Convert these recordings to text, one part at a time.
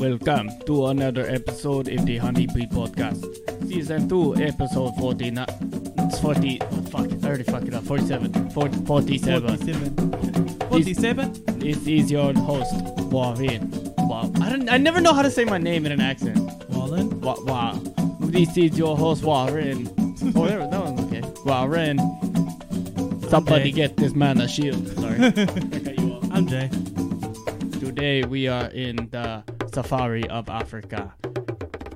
welcome to another episode of the Honeybee Podcast. Season 2, episode 49. It's 40. Oh, fuck. I already fucked it up. 47. 40, 47. 47. 47? This is your host, Warren. Wow. I, don't, I never know how to say my name in an accent. Wallen? Wa- Wow. This is your host, Warren. Oh, there, that one's okay. Warren. Somebody Okay. get this man a shield. Sorry. I cut you off. I'm Jay. Today we are in the safari of Africa.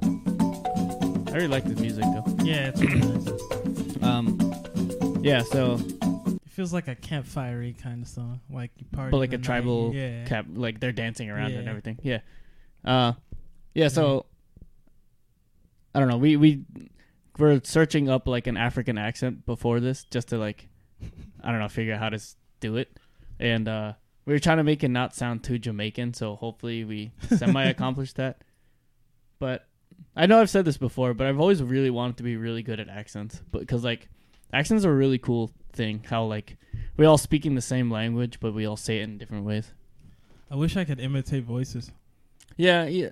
I really like this music though. Yeah, it's really nice. Um, yeah. So, It feels like a campfire kind of song. Like you party. but like in a the tribal night. Yeah. cap, like they're dancing around and Yeah. everything. Yeah. Uh, yeah. So, I don't know. We we were searching up like an African accent before this, just to like, I don't know, figure out how to s- do it, and uh, we were trying to make it not sound too Jamaican. So hopefully we semi accomplished that. But I know I've said this before, but I've always really wanted to be really good at accents, but because like accents are a really cool thing. How like we all speaking the same language, but we all say it in different ways. I wish I could imitate voices. Yeah, yeah.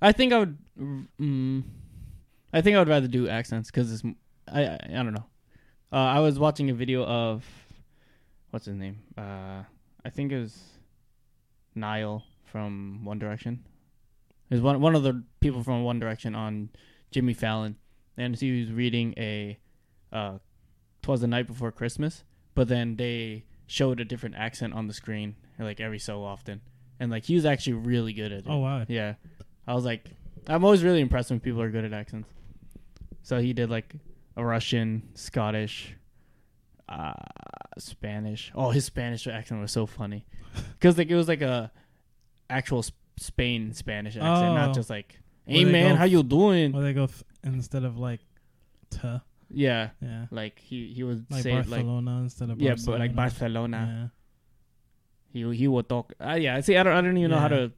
I think I would. Mm, I think I would rather do accents because it's. I I don't know. Uh, I was watching a video of what's his name. Uh, I think it was Niall from One Direction. It was one one of the people from One Direction on Jimmy Fallon, and he was reading a. Uh, Twas the night before Christmas, but then they showed a different accent on the screen like every so often, and like he was actually really good at it. Oh wow. Yeah. I was like, I'm always really impressed when people are good at accents. So he did like a Russian, Scottish, uh, Spanish. Oh, his Spanish accent was so funny. Because like it was like a actual Spain Spanish accent, Oh. not just like, hey they man, how you doing? Or they go f- instead of like to. yeah. Yeah. Like he, he would Like say it like, Barcelona instead of yeah, Barcelona. but like Barcelona. Yeah. He he would talk. Uh, yeah, see, I don't I don't even know how to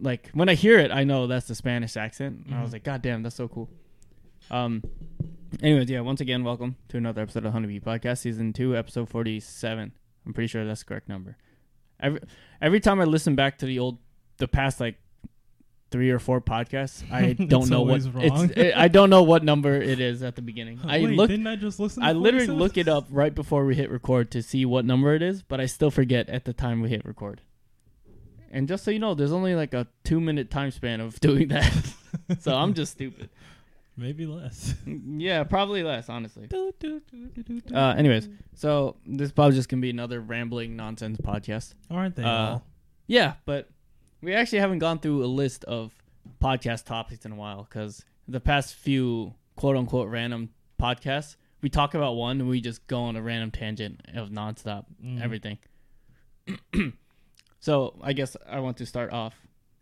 like when I hear it, I know that's the Spanish accent. And I was Mhm. like, God damn, that's so cool. Um. Anyways, yeah. Once again, welcome to another episode of Honeybee Podcast, season two, episode forty-seven. I'm pretty sure that's the correct number. Every every time I listen back to the old, the past like three or four podcasts, I don't know what wrong. it's. I don't know what number it is at the beginning. I Wait, look. Didn't I just listen? To I literally 47? look it up right before we hit record to see what number it is, but I still forget at the time we hit record. And just so you know, there's only like a two minute time span of doing that. so I'm just stupid. Maybe less. Yeah, probably less, honestly. Uh, anyways, so this is probably just gonna be another rambling nonsense podcast. aren't they uh, all? Yeah, but we actually haven't gone through a list of podcast topics in a while because the past few quote unquote random podcasts, we talk about one and we just go on a random tangent of nonstop Mhm. everything. so I guess I want to start off.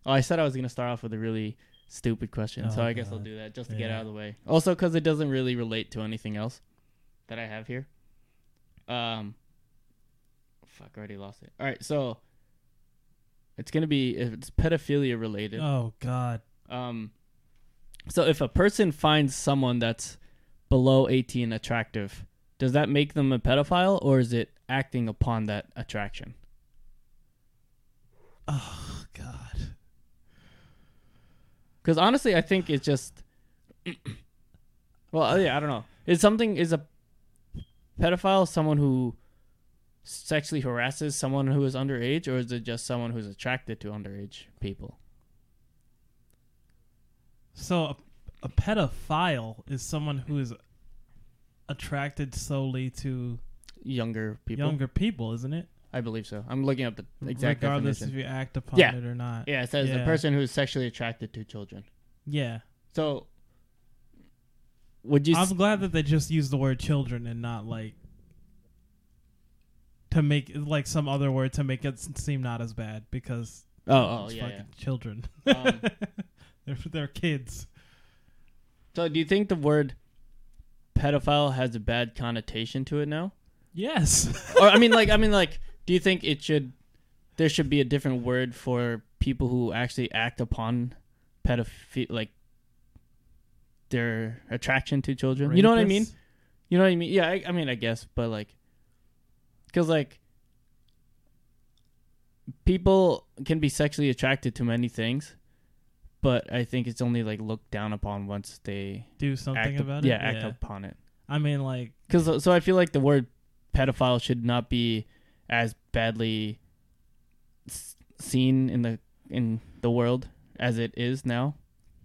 Oh, I said I was going to start off with a really stupid question, so Oh, I guess I'll do that just to get out of the way. Also, because it doesn't really relate to anything else that I have here. Um, fuck, I already lost it. All right, so it's gonna be if it's pedophilia related. Oh God. Um, so if a person finds someone that's below 18 attractive, does that make them a pedophile or is it acting upon that attraction? Oh God. Because honestly, I think it's just. well, uh, yeah, I don't know. Is something is a pedophile someone who sexually harasses someone who is underage, or is it just someone who's attracted to underage people? So a, a pedophile is someone who is attracted solely to Younger people, younger people, isn't it? I believe so. I'm looking up the exact Regardless definition. if you act upon Yeah. it or not. Yeah, it says the Yeah. person who is sexually attracted to children. Yeah. So, would you? I'm glad that they just used the word children and not like to make like some other word to make it s- seem not as bad because oh, oh, it's yeah, fucking children. Um, they're they're kids. so, do you think the word pedophile has a bad connotation to it now? Yes. or I mean, like, I mean, like, do you think it should? There should be a different word for people who actually act upon pedophilia, like their attraction to children. You know what I mean? You know what I mean? Yeah, I, I mean, I guess, but like, because like, people can be sexually attracted to many things, but I think it's only like looked down upon once they Do something about it. Yeah, act upon it. I mean, like, Because so I feel like the word pedophile should not be as badly s- seen in the in the world as it is now.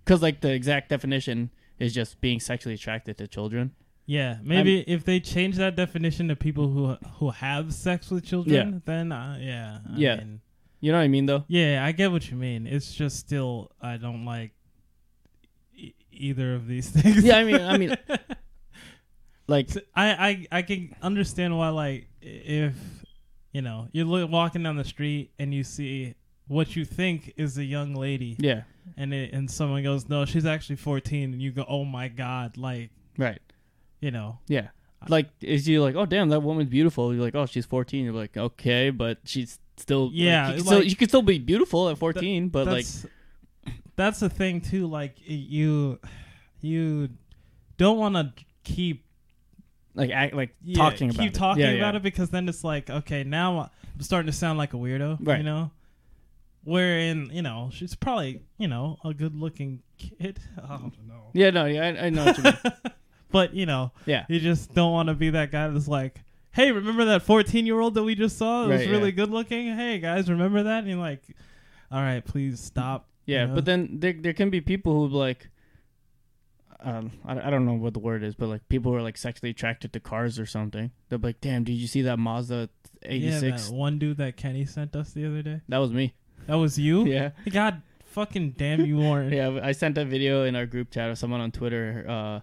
Because like the exact definition is just being sexually attracted to children. yeah, maybe if they change that definition to people who who have sex with children, Yeah. then uh, yeah, I Yeah. mean, You know what I mean though? yeah, I get what you mean. It's just still I don't like e- either of these things. Yeah, I mean, I mean, like I, I I can understand why like if you know you're lo- walking down the street and you see what you think is a young lady yeah, and it, and someone goes no she's actually 14 and you go oh my god like right, you know yeah. Like is you like oh damn that woman's beautiful? You're like oh she's 14. You're like okay, but she's still like, Yeah, you can like- still, you can still be beautiful at 14, but like that's that's the thing too like you you don't want to keep like act like yeah, talking about keep it. talking Yeah, about yeah. it because then it's like okay now I'm starting to sound like a weirdo Right. you know wherein you know she's probably you know a good looking kid I don't know Yeah, no, yeah, I, I know what you mean. but you know Yeah, you just don't want to be that guy that's like hey remember that 14 year old that we just saw that was really good looking hey guys remember that and you're like all right please stop yeah, you know? but then there there can be people who like. Um, I, I don't know what the word is, but like people who are like sexually attracted to cars or something. They're like, "Damn, did you see that Mazda yeah 86?" that one dude that Kenny sent us the other day that was me. that was you Yeah, god fucking damn you Warren yeah. I sent a video in our group chat of someone on Twitter, uh,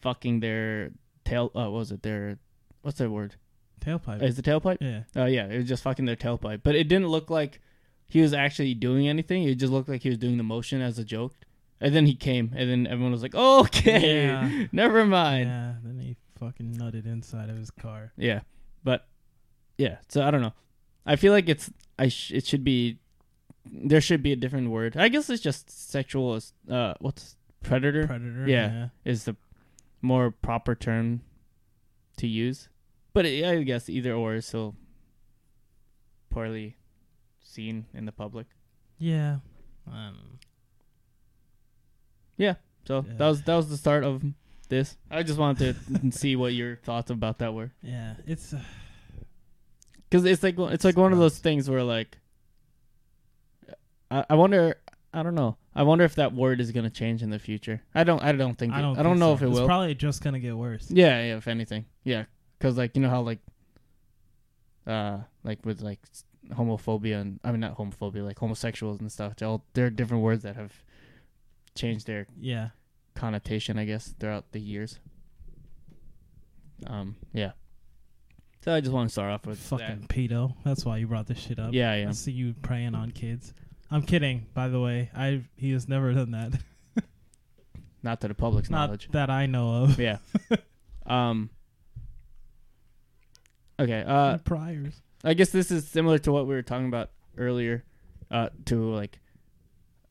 fucking their tail. Uh, what was it their? What's that word? tailpipe Is it tailpipe? yeah Oh yeah, it was just fucking their tailpipe. But it didn't look like he was actually doing anything. It just looked like he was doing the motion as a joke. And then he came, and then everyone was like, "Okay, Yeah. never mind." Yeah, then he fucking nutted inside of his car. Yeah, but yeah. So I don't know. I feel like it's I sh- it should be there should be a different word. I guess it's just sexual. as- Uh, what's predator Predator. Yeah. is the more proper term to use. But it, I guess either or is still poorly seen in the public. Yeah. Um, So Yeah. that was that was the start of this. I just wanted to see what your thoughts about that were, yeah. It's. Uh, because it's like it's like one of those things where like, I, I wonder. I don't know. I wonder if that word is gonna change in the future. I don't. I don't think. I don't. I don't think know so. if it it's will. probably just gonna get worse. yeah, yeah. If anything, yeah. Because like you know how like, uh, like with like s- homophobia and I mean not homophobia, like homosexuals and stuff. They're all there are different words that have changed their Yeah. connotation, I guess, throughout the years. Um, yeah. So I just want to start off with Fucking pedo. That's why you brought this shit up. that. Yeah, I yeah. see you preying on kids. I'm kidding, by the way. I he has never done that. Not to the public's Not knowledge. that I know of. yeah. Um. Okay. Uh, Priors. I guess this is similar to what we were talking about earlier, uh, to like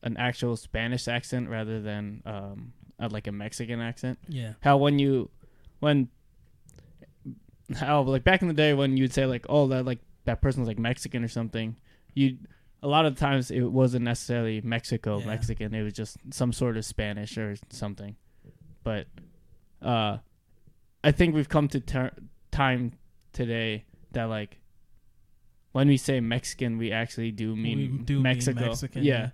an actual Spanish accent rather than um, uh, like a Mexican accent. Yeah. how when you when how like back in the day when you'd say like oh that like that person's like Mexican or something you a lot of times it wasn't necessarily Mexico Yeah. Mexican it was just some sort of Spanish or something but uh I think we've come to ter- time today that like when we say Mexican we actually do mean we do Mexico mean Mexican. yeah,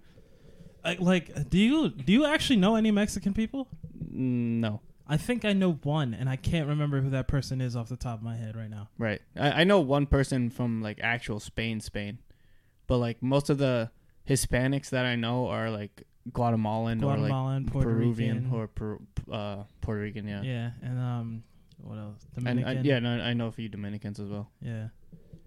Like, like, do you do you actually know any Mexican people? Mm, no I think I know one, and I can't remember who that person is off the top of my head right now. Right. I, I know one person from like actual Spain, Spain, but like most of the Hispanics that I know are like Guatemalan, or like Puerto Peruvian Rican. or Peru, uh, Puerto Rican. Yeah. yeah, and um, what else? And Dominican. I, yeah, no, I know a few Dominicans as well. yeah.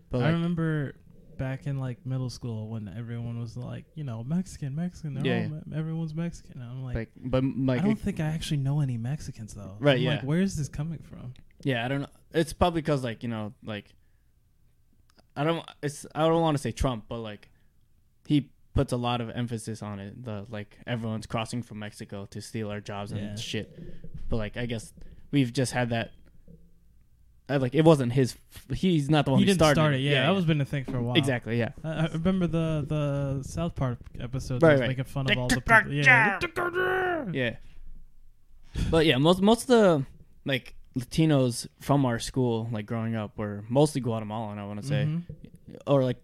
But I like, remember back in like middle school when everyone was like, you know, Mexican, Mexican. Yeah, all Me- everyone's Mexican. And I'm like, like, but like, I don't think I actually know any Mexicans though. Right, I'm yeah. Like, where is this coming from? yeah, I don't know. It's probably because like you know, like, I don't. It's I don't want to say Trump, but like, he puts a lot of emphasis on it. The like everyone's crossing from Mexico to steal our jobs and Yeah. shit. But like, I guess we've just had that like it wasn't his. He's not the one he who didn't started. start it. Yeah, that was been a thing for a while. exactly yeah. I, I remember the the South Park episode that Right, was right. making fun of all the people. Yeah, Yeah. But yeah, most most of the like Latinos from our school, like growing up, were mostly Guatemalan. I want to say, Mhm. or like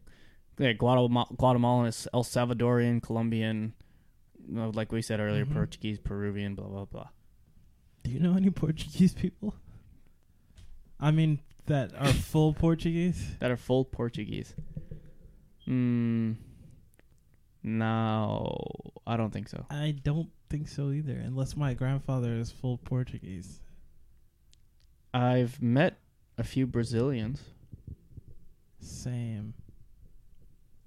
yeah, Guatemala, Guatemalan, El Salvadorian, Colombian, you know, like we said earlier, Mhm. Portuguese, Peruvian, blah blah blah. Do you know any Portuguese people? I mean, that are full Portuguese. That are full Portuguese. Mm, no, I don't think so. I don't think so either, unless my grandfather is full Portuguese. I've met a few Brazilians. Same.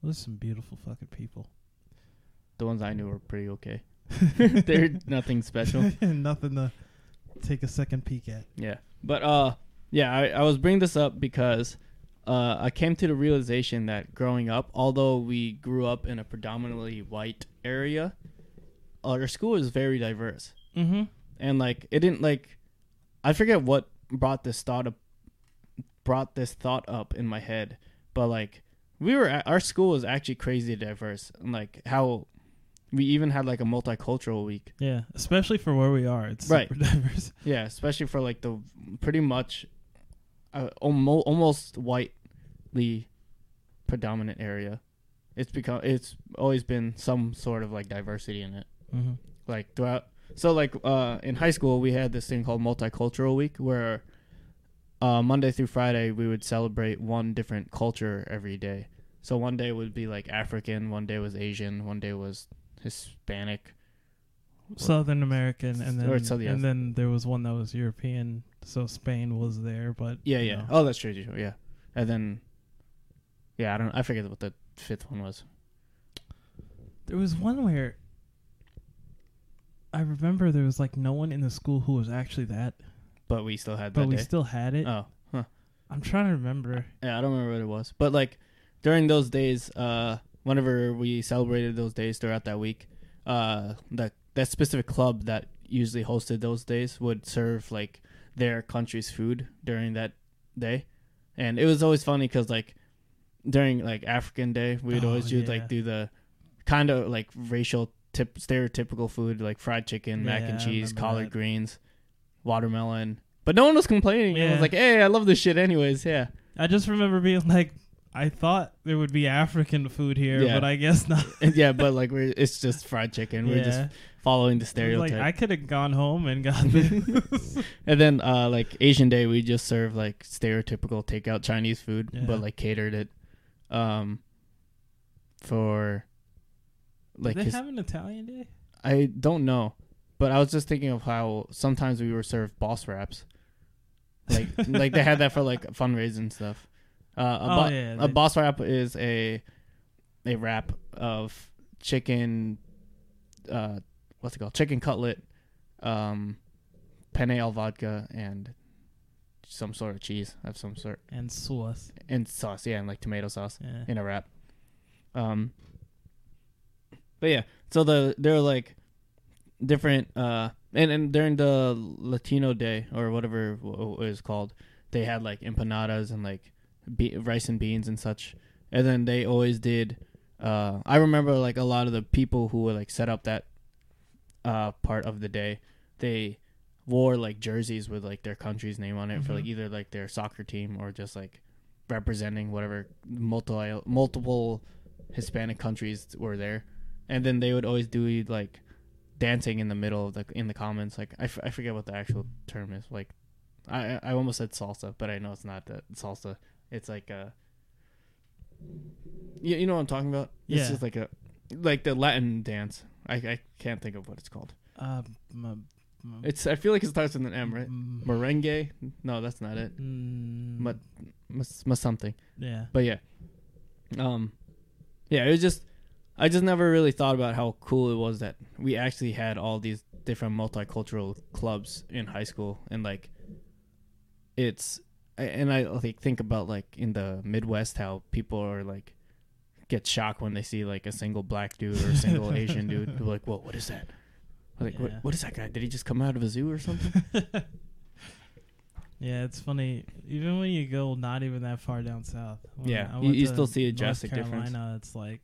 Those are some beautiful fucking people. The ones I knew were pretty okay. They're nothing special. Nothing to take a second peek at. Yeah. But uh yeah, I, I was bringing this up because uh I came to the realization that growing up, although we grew up in a predominantly white area, our school is very diverse. Mm-hmm. And like it didn't like I forget what brought this thought up brought this thought up in my head, but like we were at, our school was actually crazy diverse and like how we even had like a multicultural week. Yeah, especially for where we are, it's Right. super diverse. Yeah, especially for like the pretty much uh, almost almost whitely predominant area. It's become it's always been some sort of like diversity in it. Mm-hmm. Like throughout so like uh in high school we had this thing called multicultural week where uh Monday through Friday we would celebrate one different culture every day. So one day would be like African, one day was Asian, one day was Hispanic. Southern American, and then and then there was one that was European. So Spain was there, but Yeah, yeah. Oh, that's true. Yeah, and then, yeah, I don't. I forget what the fifth one was. There was one where I remember there was like no one in the school who was actually that, But we still had that. but we day. still had it. oh, huh. I'm trying to remember. Yeah, I don't remember what it was. But like during those days, uh, whenever we celebrated those days throughout that week, uh, that that specific club that usually hosted those days would serve like their country's food during that day, and it was always funny because like during like African Day, we'd Oh, always do yeah. like do the kind of like racial tip stereotypical food like fried chicken, mac Yeah, and cheese, collard that. greens, watermelon. But no one was complaining. It was like, "Hey, I love this shit." Anyways, yeah. I just remember being like, I thought there would be African food here, Yeah. but I guess not. Yeah, but like we're it's just fried chicken. We're just Yeah. Following the stereotype. Like I could have gone home and got this. and then uh like Asian Day we just serve like stereotypical takeout Chinese food, Yeah. but like catered it um for like Do they have an Italian day? I don't know. But I was just thinking of how sometimes we were served boss wraps. Like like they had that for like fundraising stuff. Uh, a, Oh, bo- yeah, a they- boss wrap is a a wrap of chicken. Uh, what's it called? Chicken cutlet, um, penne al vodka, and some sort of cheese of some sort, And sauce. and sauce. Yeah, and like tomato sauce Yeah. in a wrap. Um, but yeah, so the they're like different. Uh, and and during the Latino Day or whatever it was called, they had like empanadas and like be- rice and beans and such. And then they always did. Uh, I remember like a lot of the people who would like set up that uh part of the day. They wore like jerseys with like their country's name on it for like Mhm. either like their soccer team or just like representing whatever multiple multiple Hispanic countries were there, and then they would always do like dancing in the middle of the in the comments. Like I, f- I forget what the actual term is. Like I I almost said salsa, but I know it's not that salsa. It's like a you, you know what I'm talking about? Yeah. just like a like the Latin dance. I I can't think of what it's called. Um, m- m- It's I feel like it starts with an M, right? m- Merengue? No, that's not it. mm, But must, must something. yeah. But yeah, um, yeah, it was just I just never really thought about how cool it was that we actually had all these different multicultural clubs in high school, and like it's and I like think about like in the Midwest how people are like get shocked when they see like a single black dude or a single Asian dude. They're like, "Whoa, what is that?" Like, Yeah. what, what is that guy? Did he just come out of a zoo or something? Yeah, it's funny. Even when you go not even that far down south. Yeah, you- you still see a North drastic difference. Carolina, It's like,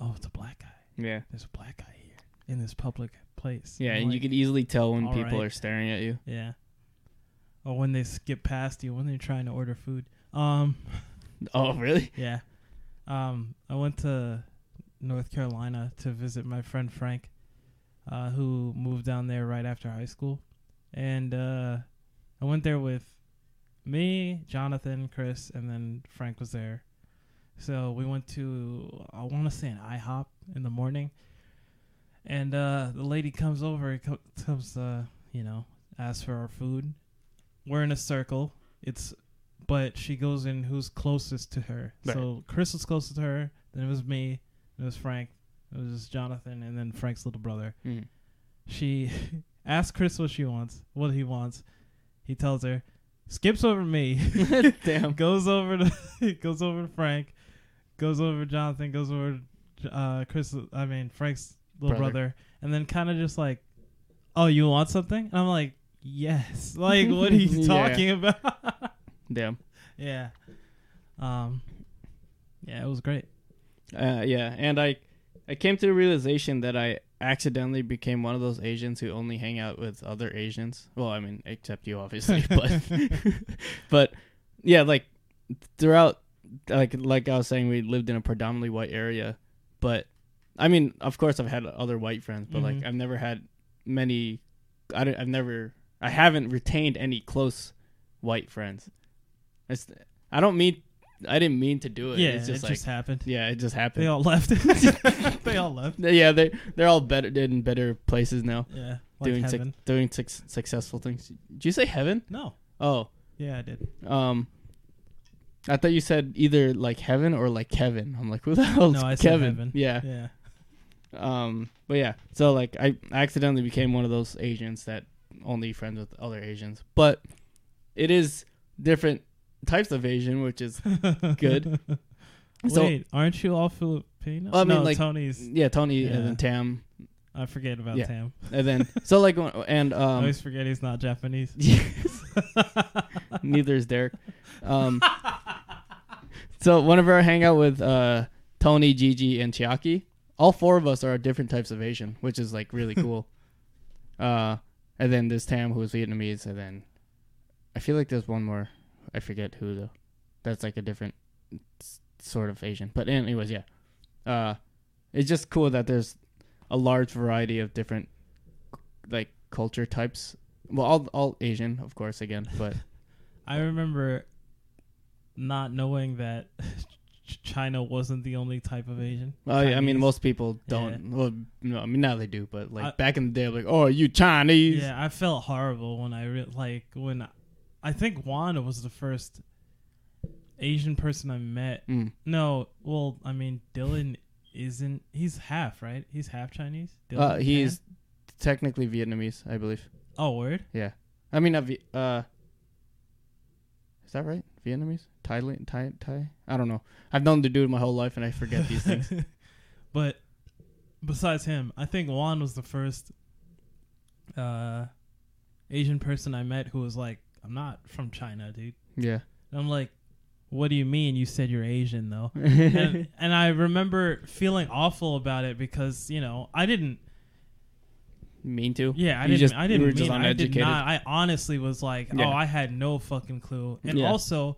oh, it's a black guy. Yeah. There's a black guy here in this public place. Yeah, I'm and you can easily tell when people right. are staring at you. Yeah. Or when they skip past you when they're trying to order food. Um. Oh, really? Yeah. Um, I went to North Carolina to visit my friend Frank, uh, who moved down there right after high school. And uh, I went there with me, Jonathan, Chris, and then Frank was there. So we went to, I want to say an IHOP in the morning. And uh, the lady comes over, co- comes, you know, asks for our food. We're in a circle. It's but she goes in who's closest to her. Right. So Chris was closest to her. Then it was me. It was Frank. It was Jonathan, and then Frank's little brother. Mm. She asks Chris what she wants, what he wants. He tells her, skips over me, Damn. goes over to goes over to Frank, goes over to Jonathan, goes over to uh, Chris. I mean Frank's little Brother. brother, and then kind of just like, oh, you want something? And I'm like, yes. Like, what are you Yeah. talking about? Damn. Yeah. Um. Yeah, it was great. Uh, yeah, and I, I came to the realization that I accidentally became one of those Asians who only hang out with other Asians. Well, I mean, except you, obviously, but, but, yeah, like throughout, like like I was saying, we lived in a predominantly white area, but, I mean, of course, I've had other white friends, but like Mhm. I've never had many. I don't, I've never, I haven't retained any close white friends. It's, I don't mean, I didn't mean to do it. yeah, it's just it like just happened. yeah, it just happened. They all left. they all left. yeah, they they're all better in better places now, Yeah, like doing heaven. doing suc successful things. Did you say heaven? no. Oh, Yeah, I did. um, I thought you said either like heaven or like Kevin. I'm like, who the hell's No, I said Kevin? heaven. Yeah. Yeah. Um, but yeah, so like I accidentally became one of those Asians that only friends with other Asians, but it is different types of Asian, which is Good. So- Wait, aren't you all Filipino? I mean, no, like- Tony's. yeah, Tony Yeah. and then Tam, I forget about Yeah. Tam. and then so like and I um. always forget he's not Japanese. Neither is Derek. Um, so whenever I hang out with uh, Tony, Gigi, and Chiaki, all four of us are different types of Asian, which is like really cool. uh, and then there's Tam, who's Vietnamese, and then I feel like there's one more. I forget who though. That's like a different sort of Asian. But anyways, yeah. Uh, it's just cool that there's a large variety of different like culture types. Well, all all Asian, of course, again, but I remember not knowing that China wasn't the only type of Asian. Well, yeah, I mean, most people don't. Yeah. Well, no, I mean now they do, but like I- back in the day, like, oh, you Chinese? Yeah, I felt horrible when I re- like when I, think Wanda was the first Asian person I met. Mm. No, well, I mean Dylan isn't. He's half right. He's half Chinese. Dylan Uh, he's Tan? technically Vietnamese, I believe. oh word. Yeah, I mean, uh, uh, is that right? Vietnamese, Thailand, Thai, Thai. I don't know. I've known the dude my whole life, and I forget these things. but besides him, I think Juan was the first uh, Asian person I met who was like, "I'm not from China, dude." Yeah. And I'm like, "What do you mean? You said you're Asian, though." and, and I remember feeling awful about it because you know I didn't. mean to. Yeah, I You didn't. just- I didn't mean. just. I did not. I honestly was like, Yeah. oh, I had no fucking clue. And Yeah. also,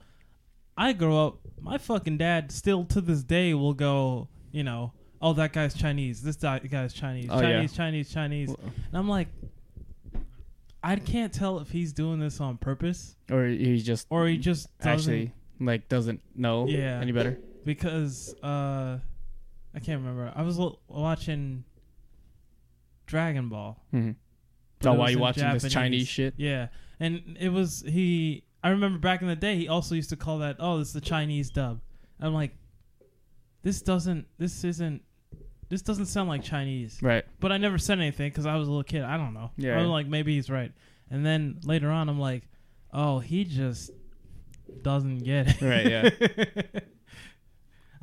I grew up. My fucking dad still to this day will go, you know, oh that guy's Chinese. This guy's Chinese. Oh, yeah. Chinese, Chinese, Chinese. And I'm like, I can't tell if he's doing this on purpose Or he just or he just actually like doesn't know Yeah. any better. because uh, I can't remember. I was l- watching Dragon Ball. Mm-hmm. Oh, was you in watching this Chinese shit? Yeah, and it was he. I remember back in the day, he also used to call that, "Oh, this is the Chinese dub." I'm like, this doesn't, this isn't, this doesn't sound like Chinese. Right. But I never said anything because I was a little kid. I don't know. Yeah, I was like, maybe he's right. And then later on, I'm like, oh, he just doesn't get it. Right, yeah.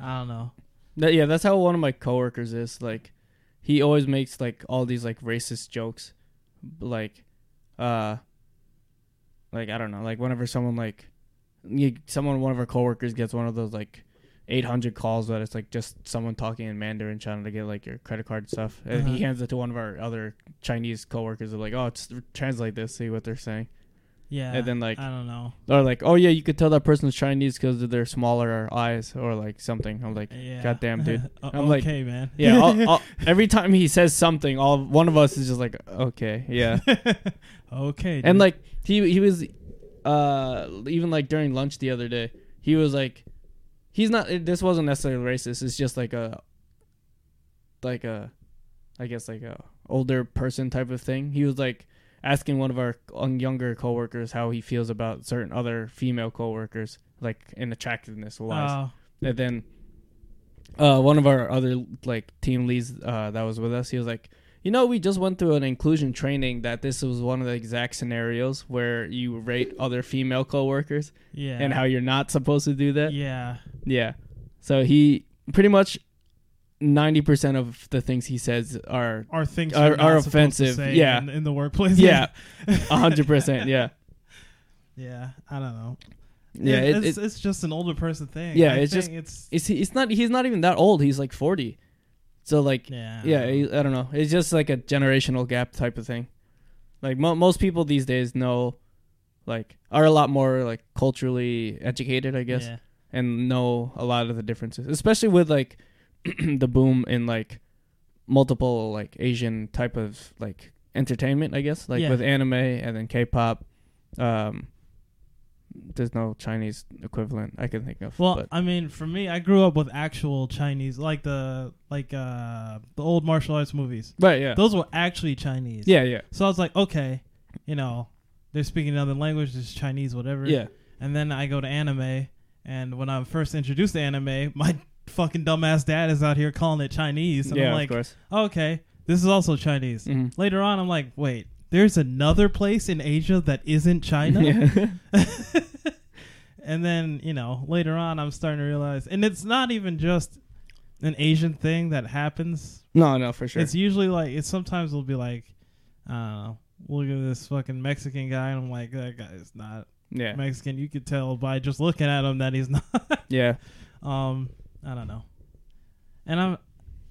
I don't know. That, yeah, that's how one of my coworkers is. Like, he always makes like all these like racist jokes, like, uh, like I don't know, like whenever someone like someone one of our coworkers gets one of those like 800 calls that it's like just someone talking in Mandarin trying to get like your credit card stuff, and he Uh-huh. hands it to one of our other Chinese coworkers. They're like, "Oh, just translate this, see what they're saying," Yeah. and then like I don't know. or like, "Oh yeah, you could tell that person's Chinese because of their smaller eyes or like something." I'm like, Yeah. goddamn, dude. Uh, I'm like- okay, man. yeah. I'll, I'll, every time he says something, all one of us is just like, "Okay, yeah." okay. And dude. like he he was uh even like during lunch the other day, he was like he's not it, this wasn't necessarily racist. It's just like a like a I guess like a older person type of thing. He was like asking one of our younger coworkers how he feels about certain other female coworkers like in attractiveness wise. Oh, And then uh, one of our other like team leads uh, that was with us, he was like, you know, we just went through an inclusion training that this was one of the exact scenarios where you rate other female coworkers yeah. and how you're not supposed to do that. Yeah. Yeah. So he pretty much ninety percent of the things he says are Are things Are- are offensive, yeah. In, in the workplace. Yeah. hundred percent. Yeah. yeah. I don't know. Yeah. It- It, it's it, it's just an older person thing. Yeah, I it's think just- it's it's it's not he's not even that old. He's like forty. So like yeah. yeah I, don't know it's just like a generational gap type of thing like mo- most people these days know like are a lot more like culturally educated i guess Yeah. and know a lot of the differences especially with like the boom in like multiple like asian type of like entertainment i guess like Yeah. with anime and then k-pop um there's no chinese equivalent i can think of Well, but I mean, for me, I grew up with actual Chinese, like the like uh the old martial arts movies. Right. yeah Those were actually Chinese. yeah yeah So I was like, okay, you know, they're speaking another language, it's Chinese, whatever. yeah And then I go to anime, and when I'm first introduced to anime, my fucking dumbass dad is out here calling it Chinese. And yeah I'm like, of course okay, this is also Chinese. Mhm. Later on, I'm like, wait, there's another place in Asia that isn't China? yeah and then, you know, later on, I'm starting to realize, and it's not even just an Asian thing that happens. no no for sure It's usually like, it sometimes it'll be like, I don't know, look at this fucking Mexican guy, and I'm like, that guy's not yeah Mexican. You could tell by just looking at him that he's not. yeah um, I don't know. And I'm,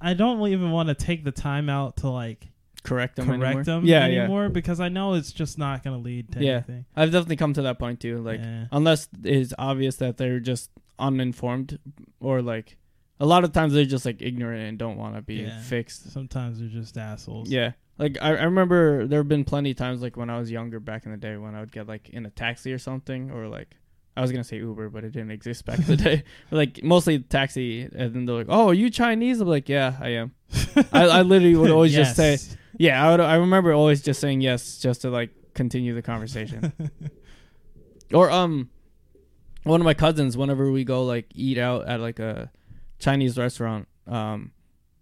I don't even want to take the time out to like correct them correct anymore. them yeah anymore because I know it's just not going to lead to Yeah. anything. yeah i've definitely come to that point too like Yeah. unless it's obvious that they're just uninformed or like a lot of times they're just like ignorant and don't want to be Yeah. fixed Sometimes they're just assholes. yeah like I, I remember there have been plenty of times like when i was younger back in the day when i would get like in a taxi or something or like i was gonna say uber but it didn't exist back in the day like mostly taxi and then they're like oh are you chinese i'm like yeah i am I, I literally would always just say Yes. Yeah i would i remember always just saying yes just to like continue the conversation Or um, one of my cousins, whenever we go like eat out at like a Chinese restaurant, um,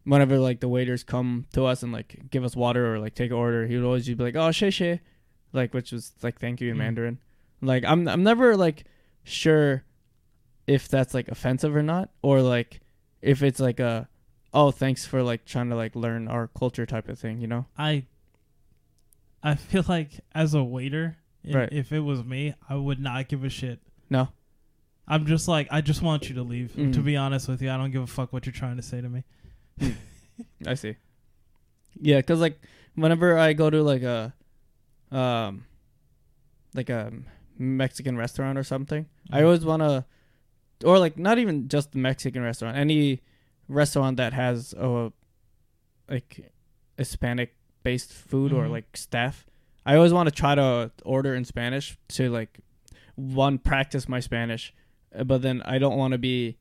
whenever like the waiters come to us and like give us water or like take an order, he would always just be like, "Oh, she she," like which was like "thank you" in Mm. Mandarin. Like I'm I'm never like sure if that's like offensive or not, or like if it's like a oh thanks for like trying to like learn our culture type of thing, you know? I I feel like as a waiter, i- Right. if it was me, I would not give a shit. No. I'm just like I just want you to leave. Mhm. To be honest with you, I don't give a fuck what you're trying to say to me. I see. Yeah, cause like whenever I go to like a, um, like a Mexican restaurant or something, I Mhm. always wanna, or like not even just the Mexican restaurant, any restaurant that has a, like, Hispanic based food or Mhm. like staff, I always want to try to order in Spanish to like, one practice my Spanish, uh, but then I don't want to be.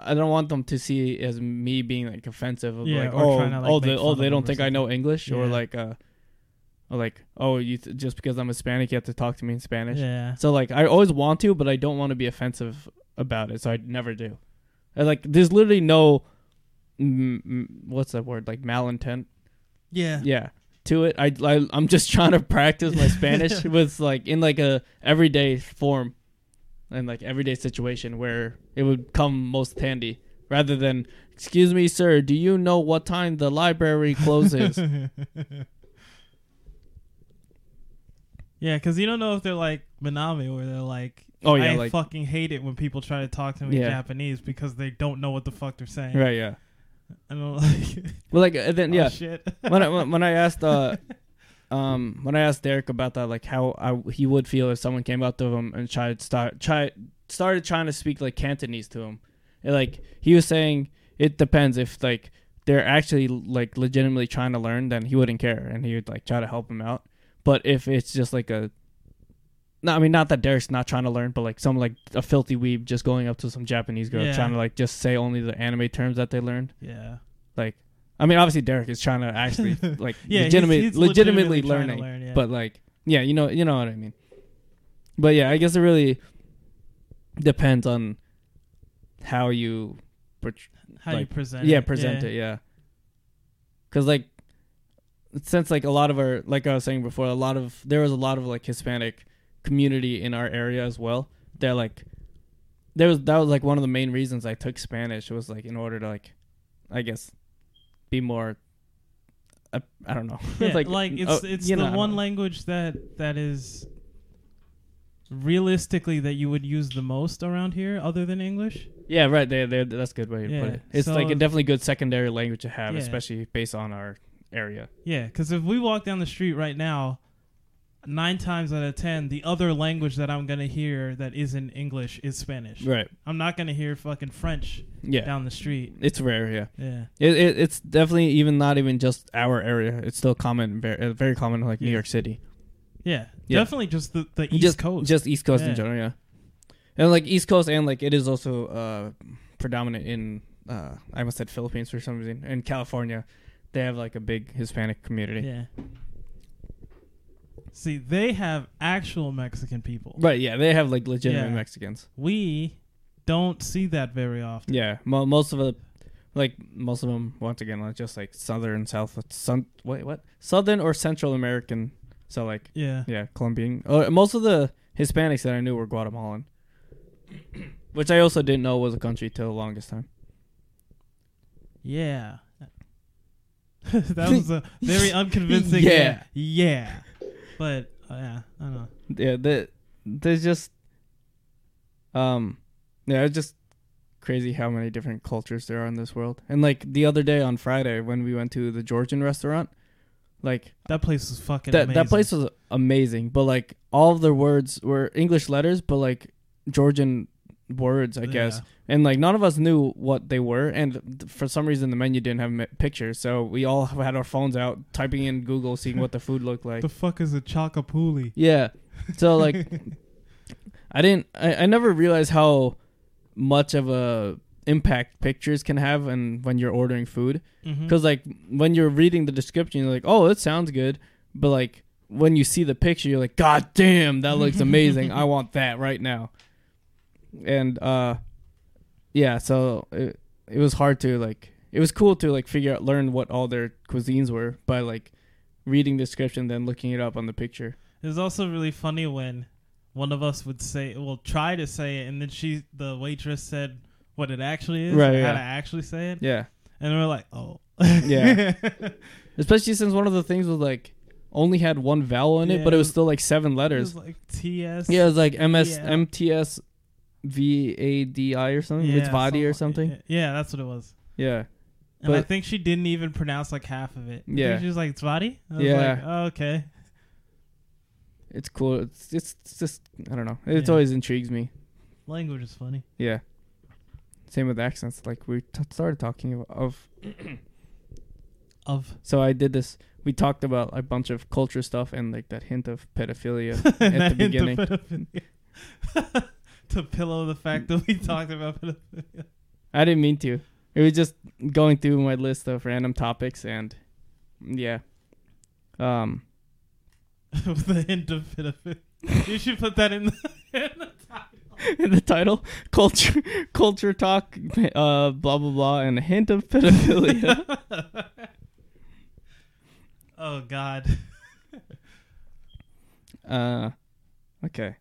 I don't want them to see as me being like offensive of Yeah, like oh to, like, oh they oh they don't think I know English or like uh or like oh you th- just because I'm Hispanic you have to talk to me in Spanish Yeah. so like I always want to but I don't want to be offensive about it so I never do like there's literally no what's that word? Like malintent? Yeah. yeah. To it. I, I I'm just trying to practice my Spanish with like in like a everyday form and like everyday situation where it would come most handy rather than excuse me sir do you know what time the library closes? Yeah, because you don't know if they're like Manami, or they're like, Oh yeah, I like fucking hate it when people try to talk to me in Yeah. Japanese because they don't know what the fuck they're saying. right, yeah. And I'm like, Well, like and then oh, yeah, shit. when I when when I asked uh um when I asked Derek about that, like how I, he would feel if someone came up to him and tried start try started trying to speak like Cantonese to him, and, like he was saying it depends if like they're actually like legitimately trying to learn, then he wouldn't care and he would like try to help him out. But if it's just like a no, I mean not that Derek's not trying to learn, but like some like a filthy weeb just going up to some Japanese girl Yeah. trying to like just say only the anime terms that they learned. yeah. Like, I mean, obviously Derek is trying to actually like Yeah, he's- legitimate, he's legitimately, trying to learning, learn, yeah. but like, yeah, you know, you know what I mean. But yeah, I guess it really depends on how you, how you like, present yeah, it. present it, yeah. Because like, since like a lot of our, like I was saying before, a lot of there was a lot of like Hispanic community in our area as well. They're like, there was that was like one of the main reasons I took Spanish was like in order to like, I guess, be more. Uh, I don't know. Yeah, like like, it's oh, it's the know, one language that that is realistically that you would use the most around here, other than English. Yeah, right. They, they, that's a good way to Yeah, put it. It's so- like a definitely good secondary language to have, Yeah. especially based on our area. Yeah, because if we walk down the street right now, nine times out of ten, the other language that I'm gonna hear that isn't English is Spanish. Right. I'm not gonna hear fucking French Yeah. down the street. It's rare. Yeah. Yeah, It, it it's definitely even not even just our area. It's still common, very, uh, very common, like New York City. yeah, Yeah. definitely just the the East just Coast. just East Coast Yeah. in general. Yeah. And like East Coast, and like it is also uh predominant in uh I almost said Philippines for some reason. In California, they have like a big Hispanic community. yeah. See, they have actual Mexican people. Right. Yeah. They have like legitimate Yeah. Mexicans. We don't see that very often. Yeah, mo- most of the, like most of them, once again, like just like southern, south, sun, wait, what, southern or Central American. So like, Yeah. yeah, Colombian. Uh, most of the Hispanics that I knew were Guatemalan, which I also didn't know was a country till the longest time. Yeah. that was a very unconvincing. Yeah. yeah. But uh, yeah, I don't know. Yeah, the, there's just, um, yeah, it's just crazy how many different cultures there are in this world. And like the other day on Friday when we went to the Georgian restaurant, like That place was fucking that amazing. that place was amazing, but like all of the words were English letters, but like Georgian words, I guess. Yeah. And like none of us knew what they were, and for some reason the menu didn't have mi- pictures, so we all had our phones out, typing in Google, seeing what the food looked like. the fuck is a chakapuli? yeah, so like I didn't, I, I never realized how much of a impact pictures can have, and when you're ordering food. Mm-hmm. Because like when you're reading the description, you're like, "Oh, it sounds good," but like when you see the picture, you're like, "God damn, that looks amazing! I want that right now." And uh, yeah, so it it was hard to like. It was cool to like figure out, learn what all their cuisines were by like reading the description, then looking it up on the picture. It was also really funny when one of us would say, well, try to say it, and then she, the waitress, said what it actually is, Right, yeah. how to actually say it, Yeah, and we're like, oh, Yeah. especially since one of the things was like only had one vowel in it, Yeah, but it it was still like seven it letters. was like TS. Yeah, it was like MS Yeah. MTS VADI or something. it's Vadi or something. Yeah, that's what it was. Yeah. And I think she didn't even pronounce like half of it. Yeah. she was like Zvadi. I was Yeah. like, oh, okay. It's cool. It's it's, it's just I don't know. It Yeah. always intrigues me. Language is funny. Yeah. Same with accents. Like we t- started talking of, of. Of So I did this. We talked about a bunch of culture stuff and like that hint of pedophilia at the beginning. to pillow the fact that we talked about pedophilia. I didn't mean to. It was just going through my list of random topics and yeah. Um. The hint of pedophilia. you should put that in the, in the title. in the title culture culture talk uh blah blah blah and a hint of pedophilia oh God. uh okay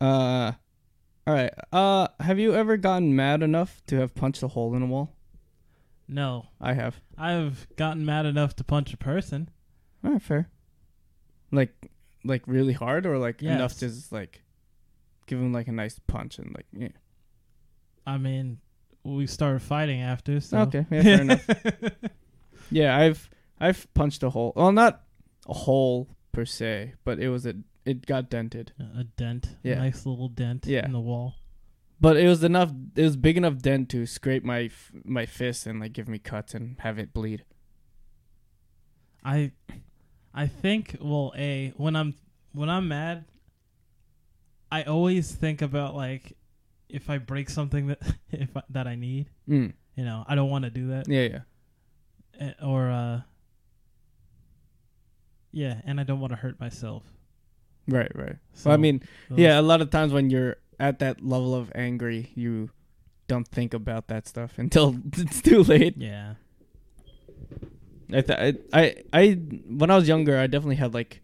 uh all right uh have you ever gotten mad enough to have punched a hole in a wall No. i have I've gotten mad enough to punch a person. all right fair Like like really hard or like enough to just like give him like a nice punch and like yeah. I mean, we started fighting after. So. Okay, yeah, fair enough. Yeah, I've I've punched a hole. Well, not a hole per se, but it was a it got dented. a dent, Yeah. a nice little dent Yeah. in the wall. But it was enough. It was big enough dent to scrape my f- my fist and like give me cuts and have it bleed. I, I think well, a when I'm when I'm mad, I always think about like if I break something that if I, that I need. Mm. You know, I don't want to do that. Yeah, yeah. Eh, or uh yeah and i don't want to hurt myself Right, right. so well, I mean, those- yeah, a lot of times when you're at that level of angry, you don't think about that stuff until it's too late. yeah I, th- I, I, I, when I was younger, I definitely had like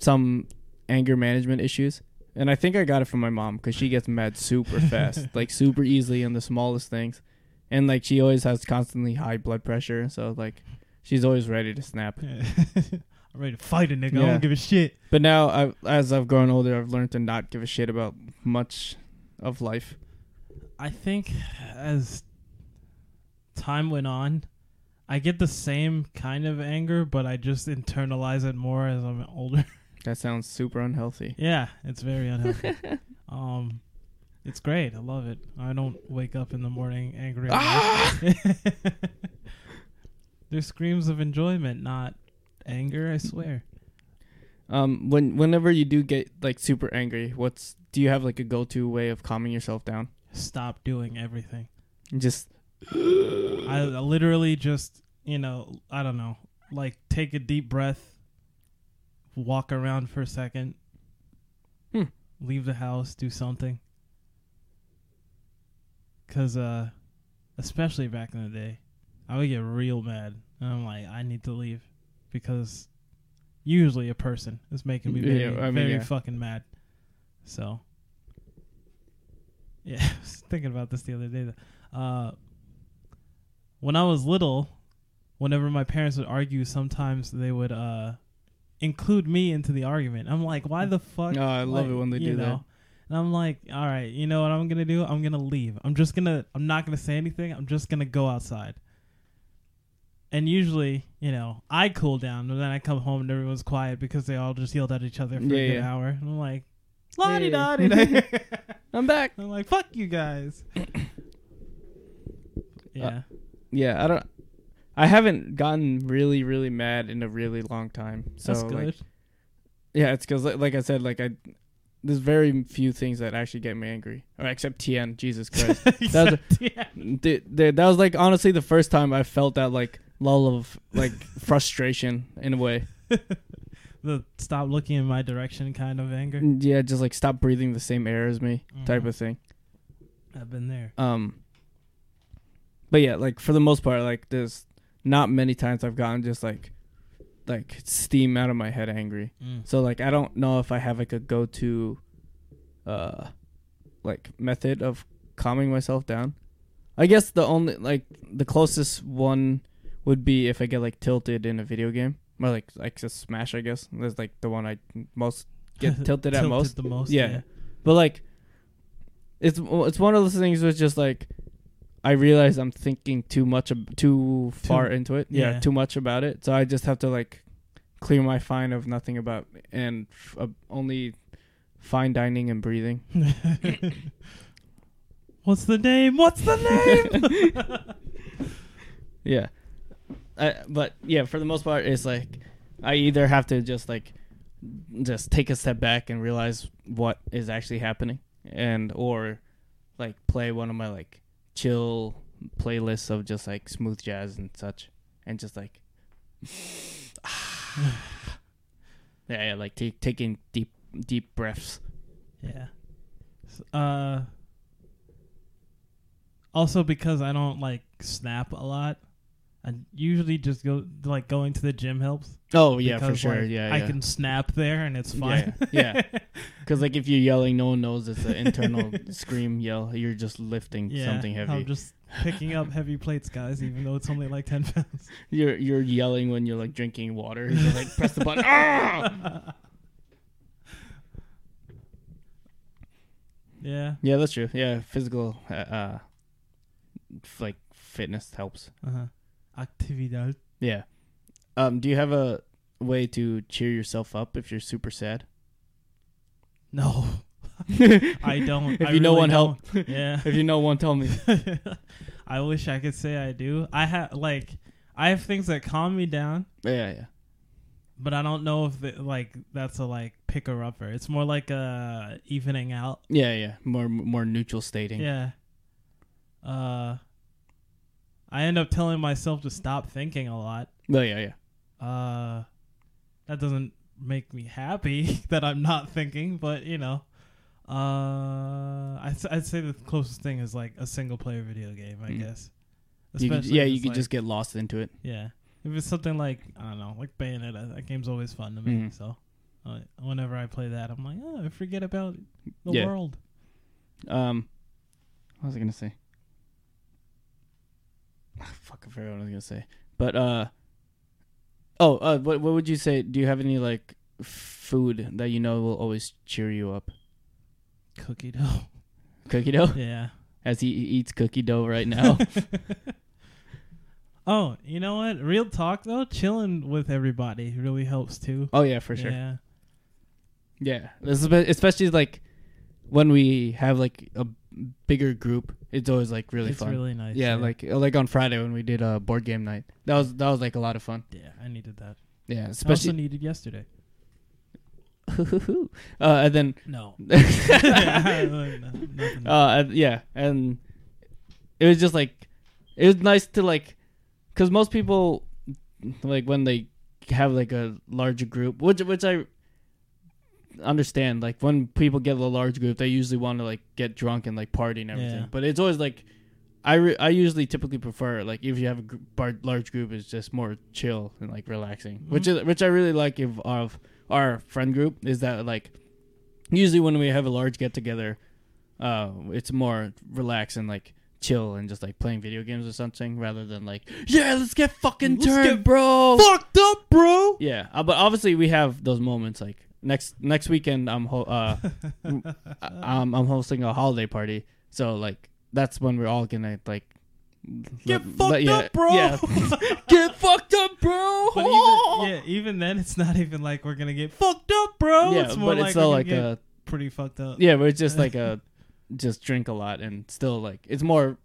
some anger management issues, and I think I got it from my mom because she gets mad super fast, like super easily in the smallest things, and like she always has constantly high blood pressure, so like she's always ready to snap. I'm ready to fight a nigga i Yeah. don't give a shit But now, I, as I've grown older, I've learned to not give a shit about much of life. i think as time went on i get the same kind of anger but i just internalize it more as i'm older That sounds super unhealthy. yeah it's very unhealthy um it's great i love it i don't wake up in the morning angry at Ah! life. There's screams of enjoyment, not anger. I swear. Um, when whenever you do get like super angry, what's do you have like a go-to way of calming yourself down? Stop doing everything. Just I, literally just, you know, I don't know, like take a deep breath, walk around for a second, Hmm. leave the house, do something. Cause, uh, especially back in the day, I would get real mad, and I'm like, I need to leave, because usually a person is making me very, Yeah, I mean, very yeah. fucking mad. So, yeah, I was thinking about this the other day. Uh, when I was little, whenever my parents would argue, sometimes they would uh include me into the argument. I'm like, why the fuck? Oh, I love it when they do that. And I'm like, all right, you know what I'm gonna do? I'm gonna leave. I'm just gonna. I'm not gonna say anything. I'm just gonna go outside. And usually, you know, I cool down, and then I come home and everyone's quiet because they all just yelled at each other for Yeah, a good yeah. hour. And I'm like, la di da di da. I'm back. I'm like, fuck you guys. yeah. Uh, yeah, I don't. I haven't gotten really, really mad in a really long time. So That's like, yeah, it's because like, like I said, like I, there's very few things that actually get me angry, or except TN. Jesus Christ, That. Th- th- that was like honestly the first time I felt that like lull of like frustration in a way. the stop looking in my direction kind of anger. Yeah, just like stop breathing the same air as me type Mhm. of thing. I've been there. Um, but yeah, like for the most part, like there's not many times I've gotten just like like steam out of my head angry. Mm. So like I don't know if I have like a go to uh like method of calming myself down. I guess the only like the closest one would be if I get like tilted in a video game. Or like like a smash I guess. That's like the one I most get tilted at most. the most. Yeah. Yeah. But like, it's it's one of those things where it's just like, I realize I'm thinking too much, ab- too far into it. Yeah, yeah. too much about it. So I just have to like clear my fine of nothing about and f- uh, only fine dining and breathing. What's the name? What's the name? Yeah, I, but yeah, for the most part, it's like I either have to just like just take a step back and realize what is actually happening, and or like play one of my like chill playlists of just like smooth jazz and such, and just like yeah, yeah like take taking deep deep breaths. yeah. Uh. Also, because I don't like snap a lot, And usually just go like going to the gym helps. Oh yeah, for sure. like, yeah, I can snap there and it's fine. Yeah, Because like if you're yelling, no one knows it's an internal scream yell. You're just lifting Yeah, something heavy. I'm just picking up heavy plates, guys, even though it's only like ten pounds. You're you're yelling when you're like drinking water. You're like press the button. Ah! yeah. Yeah, that's true. Yeah, physical uh, uh f- like fitness helps. Uh-huh. Actividad. Yeah. Um, do you have a way to cheer yourself up if you're super sad? No, I don't. If I you know one, help. don't. Yeah. If you know one, tell me. I wish I could say I do. I have like I have things that calm me down, Yeah, yeah. but I don't know if it, like that's a like picker upper. It's more like a evening out. Yeah, yeah. More more neutral stating. Yeah. Uh I end up telling myself to stop thinking a lot. Well, yeah, yeah. Uh that doesn't make me happy that I'm not thinking, but you know. Uh I'd, I'd say the closest thing is like a single player video game, I Mm. guess. You could, yeah, you could like- just get lost into it. Yeah. If it's something like I don't know, like Bayonetta, that game's always fun to me. Mhm. So uh, whenever I play that, I'm like, oh, I forget about the Yeah. world. Um, what was I gonna say? Ah, Fuck, I forgot what I was gonna say. But uh, oh, uh, what what would you say? Do you have any like food that you know will always cheer you up? Cookie dough. Cookie dough, yeah. as he eats cookie dough right now. oh, you know what? Real talk though, chilling with everybody really helps too. oh yeah, for sure. Yeah. Yeah, This is especially like when we have like a bigger group. It's always like really it's fun. really nice. yeah, like like on Friday when we did a board game night. That was that was like a lot of fun. yeah, I needed that. Yeah, I also especially needed yesterday. uh, and then No. uh, yeah, and it was just like it was nice to like, because most people like when they have like a larger group, which which I understand. Like when people get a large group, they usually want to like get drunk and like party and everything. Yeah. But it's always like. I, re- I usually typically prefer like if you have a gr- bar- large group it's just more chill and like relaxing which Mhm. is which I really like of of our friend group is that like usually when we have a large get together uh it's more relaxed and like chill and just like playing video games or something rather than like yeah let's get fucking Let's turned get bro Fucked up, bro. yeah uh, but obviously we have those moments like next next weekend I'm ho- uh I'm I'm hosting a holiday party so like that's when we're all gonna like Get let- fucked let- yeah, up, bro. yeah. get fucked up bro But even, yeah, even then, it's not even like we're gonna get fucked up, bro. yeah it's more but like it's still like a pretty fucked up. Yeah, but it's just like a just drink a lot and still like it's more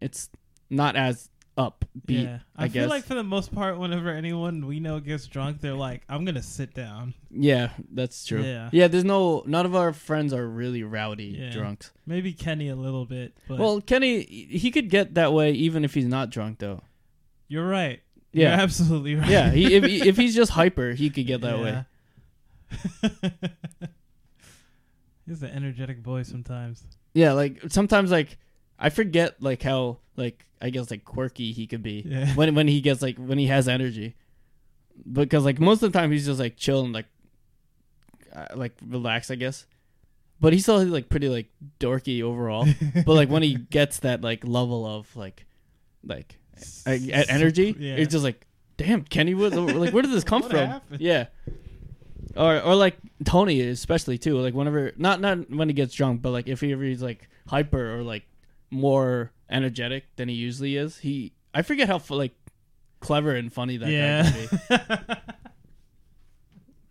it's not as upbeat. yeah. I, I feel guess. like for the most part, whenever anyone we know gets drunk, they're like, "I'm gonna sit down." Yeah, that's true. Yeah. Yeah, there's no none of our friends are really rowdy Yeah. drunks. Maybe Kenny a little bit, but Well, Kenny he could get that way even if he's not drunk though. you're right. Yeah. You're absolutely right. Yeah, he, if if he's just hyper, he could get that way. way. He's an energetic boy sometimes. Yeah, like sometimes like I forget like how like I guess like quirky he could be Yeah. when when he gets like when he has energy. Because like most of the time he's just like chill and like uh, like relaxed, I guess. But he's still like pretty like dorky overall. but like when he gets that like level of like like uh, e- energy, Yeah. it's just like damn, Kenny like where did this come from? happened? Yeah. Or or like Tony especially too. Like whenever not not when he gets drunk, but like if he ever he's like hyper or like more energetic than he usually is, he I forget how like clever and funny that guy can be.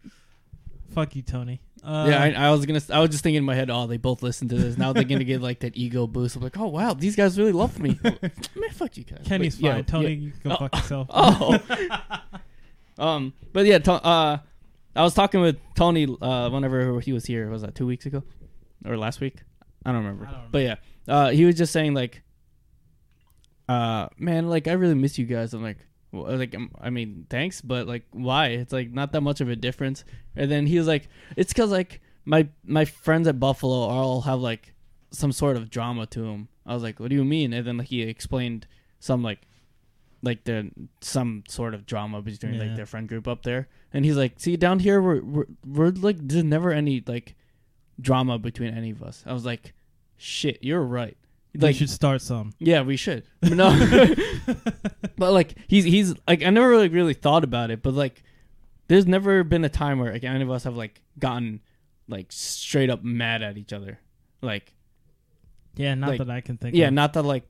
Fuck you, Tony. Uh, yeah, I, I was gonna. I was just thinking in my head, oh, they both listen to this. Now they're gonna get like that ego boost. I'm like, oh wow, these guys really love me. Man, fuck you guys. Kenny's But, yeah, fine. Tony, yeah. you can Oh. fuck yourself. Oh. um, but yeah, to, uh, I was talking with Tony uh, whenever he was here. Was that two weeks ago or last week? I don't remember. I don't But yeah, uh, he was just saying like, uh, man, like I really miss you guys. I'm like, well, like um, I mean, thanks, but like, why? It's like not that much of a difference. And then he was like, it's because like my my friends at Buffalo all have like some sort of drama to them. I was like, what do you mean? And then like, he explained some like like the some sort of drama between Yeah. like their friend group up there, and he's like, "See, down here we're we're, we're like there's never any like drama between any of us." I was like, "Shit, you're right." Like, we should start some. yeah, we should. No, but like he's he's like I never really really thought about it, but like there's never been a time where like any of us have like gotten like straight up mad at each other, like. Yeah, not Like, that I can think. Yeah, of. not that like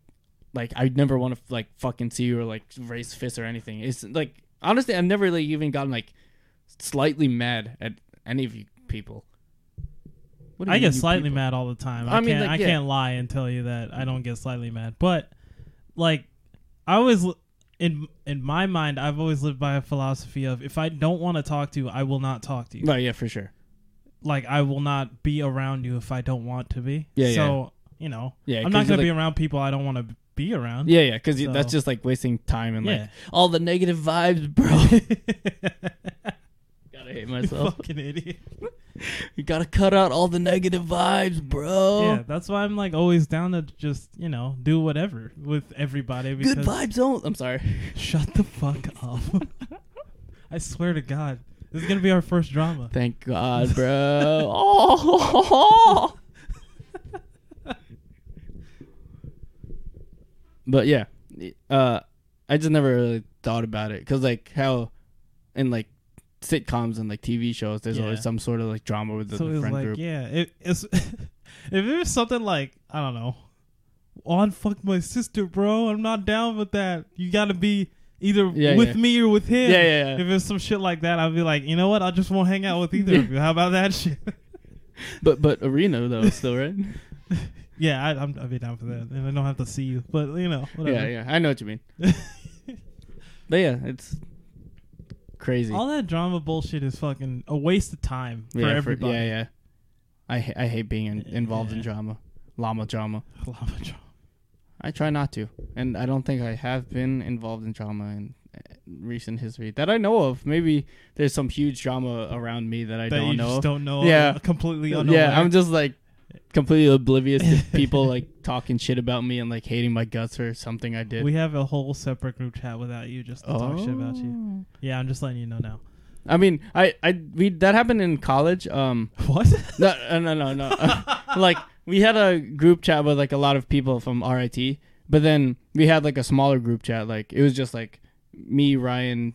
like I never want to like fucking see you or like raise fists or anything. It's like honestly, I've never like even gotten like slightly mad at any of you people. What I you get slightly people? mad all the time. I I, mean, can't. like, I yeah. can't lie and tell you that I don't get slightly mad. But like, I always in in my mind, I've always lived by a philosophy of if I don't want to talk to you, I will not talk to you. Right, yeah, for sure. Like I will not be around you if I don't want to be. Yeah, So you know, Yeah, I'm not gonna like, be around people I don't want to be around. Yeah, yeah, because So- that's just like wasting time and like Yeah. all the negative vibes, bro. gotta hate myself. Fucking idiot. you gotta cut out all the negative vibes, bro. Yeah, that's why I'm like always down to just you know do whatever with everybody. Because Good vibes don't. I'm sorry. Shut the fuck up. I swear to God, this is gonna be our first drama. Thank God, bro. oh. but yeah, uh, I just never really thought about it because like how in like sitcoms and like TV shows, there's Yeah. always some sort of like drama with the, so the friend like, group. yeah, it, it's if it was something like I don't know, on fuck my sister, bro. I'm not down with that. You got to be either Yeah, with yeah. me or with him. Yeah, yeah, yeah. If it's some shit like that, I'd be like, you know what? I just won't hang out with either of you. How about that shit? But but arena though still right. yeah, I, I'm I'd be down for that, and I don't have to see you. But you know, whatever. yeah, yeah, I know what you mean. but yeah, it's crazy. All that drama bullshit is fucking a waste of time for yeah, everybody. yeah, yeah. I ha- I hate being in, involved in drama, llama drama. Llama drama. I try not to, and I don't think I have been involved in drama in uh, recent history that I know of. Maybe there's some huge drama around me that I that don't know. just don't know. Yeah. completely unaware. yeah, I'm just like completely oblivious to people like talking shit about me and like hating my guts for something I did. We have a whole separate group chat without you just to talk shit about you. Oh. Yeah, I'm just letting you know now. I mean, I I we that happened in college. Um, What? no, uh, no, no, no. Uh, like we had a group chat with like a lot of people from RIT, but then we had like a smaller group chat. Like it was just like me, Ryan,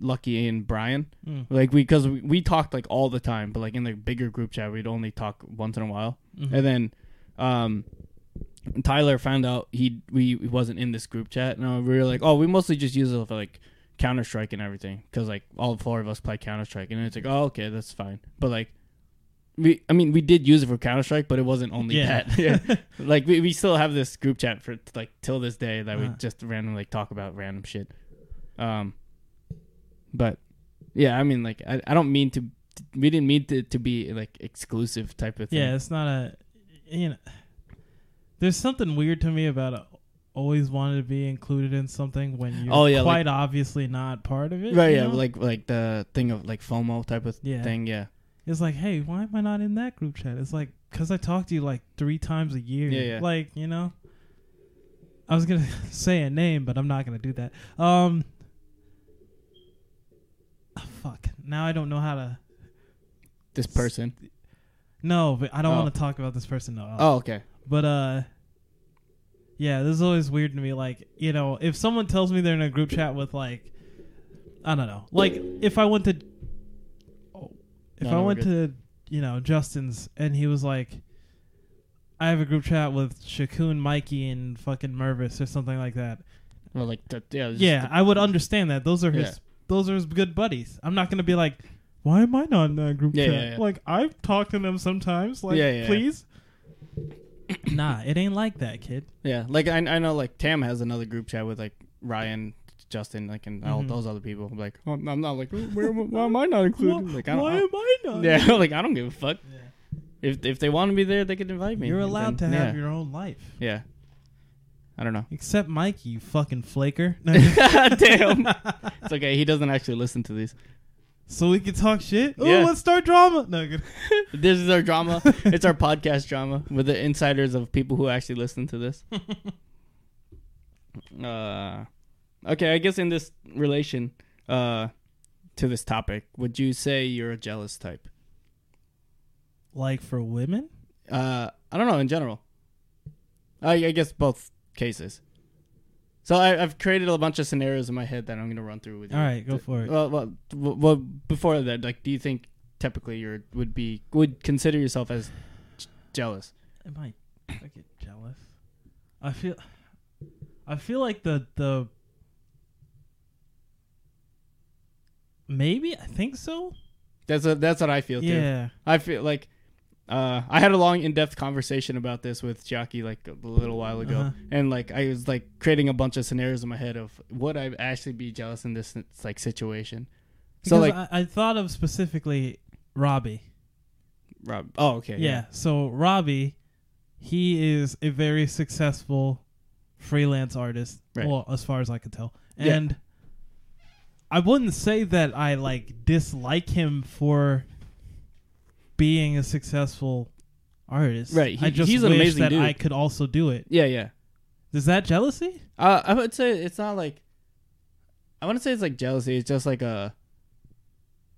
Lucky, and Brian. Mm. Like we, because we, we talked like all the time, but like in the bigger group chat, we'd only talk once in a while. Mhm. And then, um, Tyler found out he we he wasn't in this group chat, and we were like, oh, we mostly just use it for like Counter Strike and everything, because like all four of us play Counter Strike, and it's like, oh, okay, that's fine. But like, we, I mean, we did use it for Counter Strike, but it wasn't only Yeah. that. yeah, like we, we still have this group chat for like till this day that we Uh. just randomly like, talk about random shit. Um, but yeah, I mean, like I, I don't mean to. We didn't mean to, to be like exclusive type of thing. yeah, it's not a. You know, there's something weird to me about uh always wanting to be included in something when you're Oh, yeah, quite obviously not part of it. Right, yeah, know? like like the thing of like FOMO type of Yeah. thing, yeah. It's like, hey, why am I not in that group chat? It's like, because I talk to you like three times a year. Yeah, yeah. Like, you know, I was going to say a name, but I'm not going to do that. Um, fuck. Now I don't know how to. This person. No, but I don't Oh. want to talk about this person. No. Oh, okay. But, uh, yeah, this is always weird to me. Like, you know, if someone tells me they're in a group chat with, like, I don't know. Like, if I went to. oh, If No, I no, went to, you know, Justin's and he was like, I have a group chat with Shakun, Mikey, and fucking Mervis or something like that. Well, like the, yeah, Yeah, I would understand that. Those are his Yeah. Those are his good buddies. I'm not gonna be like, why am I not in that group Yeah, chat? yeah, yeah. Like I've talked to them sometimes. Like, Yeah, yeah, yeah. please. nah, it ain't like that, kid. yeah. Like I I know like Tam has another group chat with like Ryan, Justin, like and all Mhm. those other people. I'm like, oh, I'm not like, where, why am I not included? Why, like I don't. why I am I not? don't- yeah, like I don't give a fuck. Yeah. If if they want to be there, they can invite me. You're And allowed to have yeah. your own life. Yeah. I don't know. Except Mike, you fucking flaker. Damn. It's okay. He doesn't actually listen to these. so we can talk shit. Oh, Yeah. let's start drama. No, good. This is our drama. it's our podcast drama with the insiders of people who actually listen to this. Uh, Okay, I guess in this relation uh to this topic, would you say you're a jealous type? Like for women? Uh I don't know, in general. I, I guess both cases. So I, I've created a bunch of scenarios in my head that I'm going to run through with you. All right, go for it. Well, well, well, before that, like, do you think typically you would be would consider yourself as jealous? Am I, I get jealous? I feel I feel like the the maybe I think so. That's a, that's what I feel too. Yeah. I feel like uh, I had a long, in-depth conversation about this with Jackie like a little while ago, Uh-huh. and like I was like creating a bunch of scenarios in my head of would I actually be jealous in this like situation. Because So like, I, I thought of specifically Robbie. Rob. Oh, okay. Yeah. So Robbie, he is a very successful freelance artist. Right. Well, as far as I could tell. Yeah. And I wouldn't say that I like dislike him for being a successful artist. Right, I just he's an wish amazing that dude. I could also do it. Yeah, yeah. Is that jealousy? Uh, I would say it's not like. I want to say it's like jealousy. It's just like a.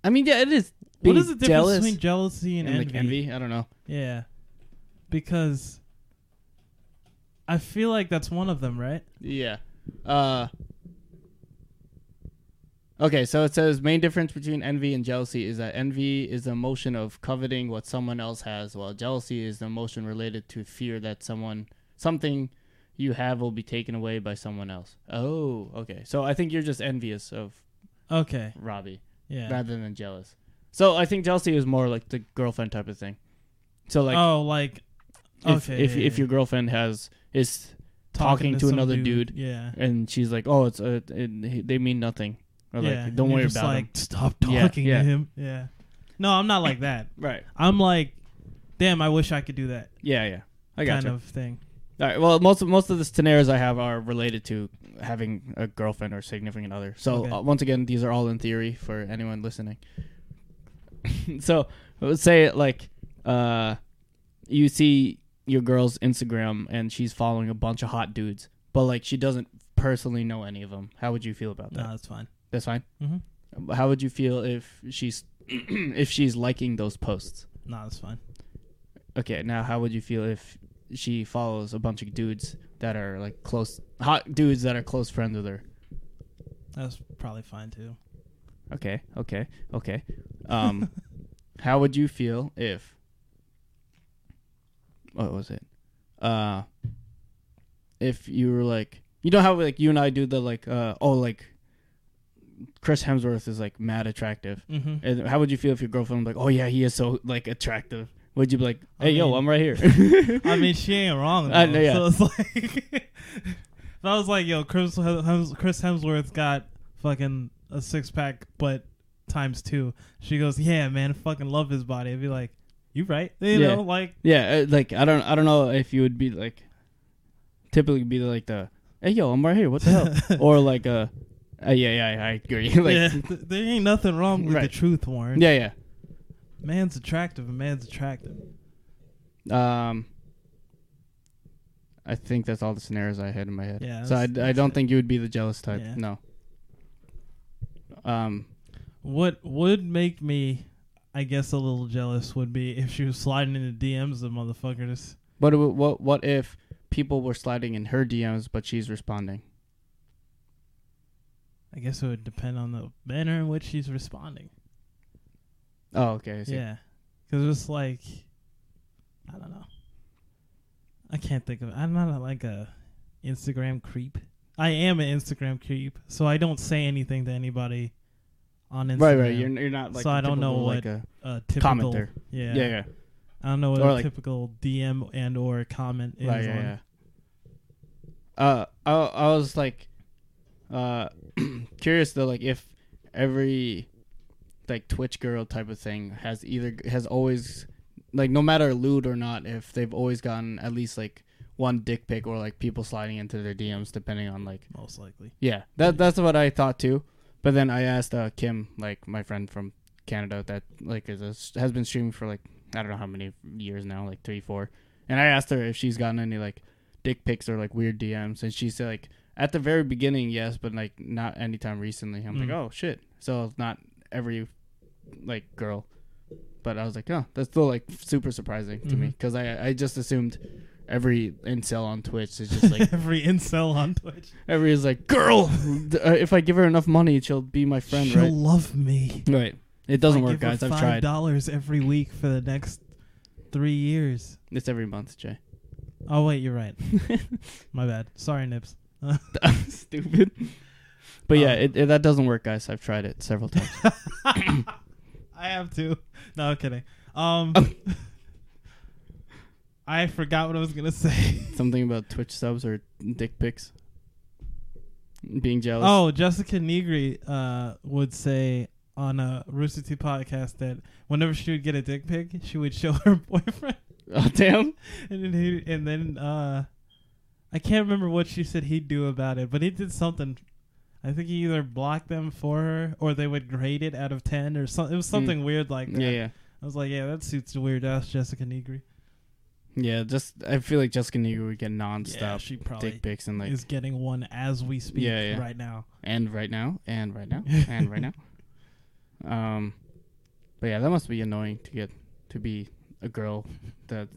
I mean, yeah, it is. what is the difference jealous between jealousy and, and envy? like envy? I don't know. Yeah. Because I feel like that's one of them, right? Yeah. Uh. Okay, so it says main difference between envy and jealousy is that envy is the emotion of coveting what someone else has, while jealousy is the emotion related to fear that someone something you have will be taken away by someone else. Oh, okay. So I think you're just envious of Okay. Robbie Yeah. rather than jealous. So I think jealousy is more like the girlfriend type of thing. So like oh, like if okay, if yeah, if yeah. your girlfriend has is talking to some another dude. Yeah. and she's like, "Oh, it's uh, it, they mean nothing," or yeah. like, "Don't worry just about like, them." Stop Yeah, talking yeah. to him. Yeah. No, I'm not like that. Right? I'm like, damn, I wish I could do that Yeah, yeah. I got kind you. of thing. All right. Well, most of most of the scenarios I have are related to having a girlfriend or significant other. So Okay. uh, once again, these are all in theory for anyone listening. so let's say like uh, you see your girl's Instagram and she's following a bunch of hot dudes, but like she doesn't personally know any of them. How would you feel about that? No, that's fine. That's fine. Mm-hmm. How would you feel if she's if she's liking those posts? No, that's fine. Okay, now how would you feel if she follows a bunch of dudes that are like close hot dudes that are close friends with her? That's probably fine too. Okay, okay, okay. Um how would you feel if what was it? Uh if you were like you know how like you and I do the like uh oh like Chris Hemsworth is like mad attractive. Mm-hmm. And how would you feel if your girlfriend was like, "Oh yeah, he is so like attractive"? Would you be like, I "Hey, yo, mean- I'm right here"? I mean, she ain't wrong. Though. I know, yeah. So it's like, if I was like, yo, Chris, Hems- Chris Hemsworth got fucking a six pack, but times two. She goes, yeah, man, I fucking love his body. I'd be like, you right? You Yeah. know, like, yeah, uh, like I don't, I don't know if you would be like, typically be like the, "Hey, yo, I'm right here. What the hell?" or like uh, uh yeah, yeah, I agree. like, yeah, th- there ain't nothing wrong with Right. the truth, Warren. yeah, yeah. Man's attractive, and man's attractive. Um, I think that's all the scenarios I had in my head. Yeah, So I, I don't it. think you would be the jealous type. Yeah. No. Um. What would make me, I guess, a little jealous would be if she was sliding into DMs of motherfuckers. What what what if people were sliding in her DMs but she's responding? I guess it would depend on the manner in which she's responding. Oh, okay. Yeah, because it's like, I don't know. I can't think of. I'm not a, like a Instagram creep. I am an Instagram creep, so I don't say anything to anybody on Instagram. Right, right. You're you're not like So I don't know what- like a a typical commenter. Yeah, yeah, yeah. I don't know what Or a like- typical DM and or comment is. Right, yeah, on. yeah. Uh, I I was like, uh, curious though, like if every like Twitch girl type of thing has either has always like no matter lewd or not, if they've always gotten at least like one dick pic or like people sliding into their DMs depending on like most likely. yeah that that's what I thought too. But then I asked uh, Kim, like my friend from Canada, that like is a, has been streaming for like I don't know how many years now, like three, four. And I asked her if she's gotten any like dick pics or like weird DMs, and she said like at the very beginning, yes, but like not anytime recently. I'm like, Mm. oh shit. So not every like girl, but I was like, oh, that's still like super surprising to me because I I just assumed every incel on Twitch is just like Every incel on Twitch. every is like girl. uh, if I give her enough money, she'll be my friend, She'll right? love me. Right. It doesn't work, guys. I've tried. dollars every week for the next three years. It's every month, Jay. Oh wait, you're right. My bad. Sorry, Nips. Stupid. But yeah, Um, it, it, that doesn't work, guys. I've tried it several times. I have to. No, I'm kidding. Um, Oh. I forgot what I was gonna say. Something about Twitch subs or dick pics. Being jealous. Oh, Jessica Nigri uh, would say on a Rooster Teeth podcast that whenever she would get a dick pic, she would show her boyfriend, Oh, damn. and then he, and then uh, I can't remember what she said he'd do about it, but he did something. I think he either blocked them for her or they would grade it out of ten or something. It was something weird like that. Mm. Yeah, yeah. I was like, yeah, that suits the weird ass Jessica Nigri. Yeah, just I feel like Jessica Nigri would get nonstop Yeah, she probably dick pics and like is getting one as we speak Yeah, yeah. right now. and right now and right now and right now. Um, but yeah, that must be annoying to get to be a girl that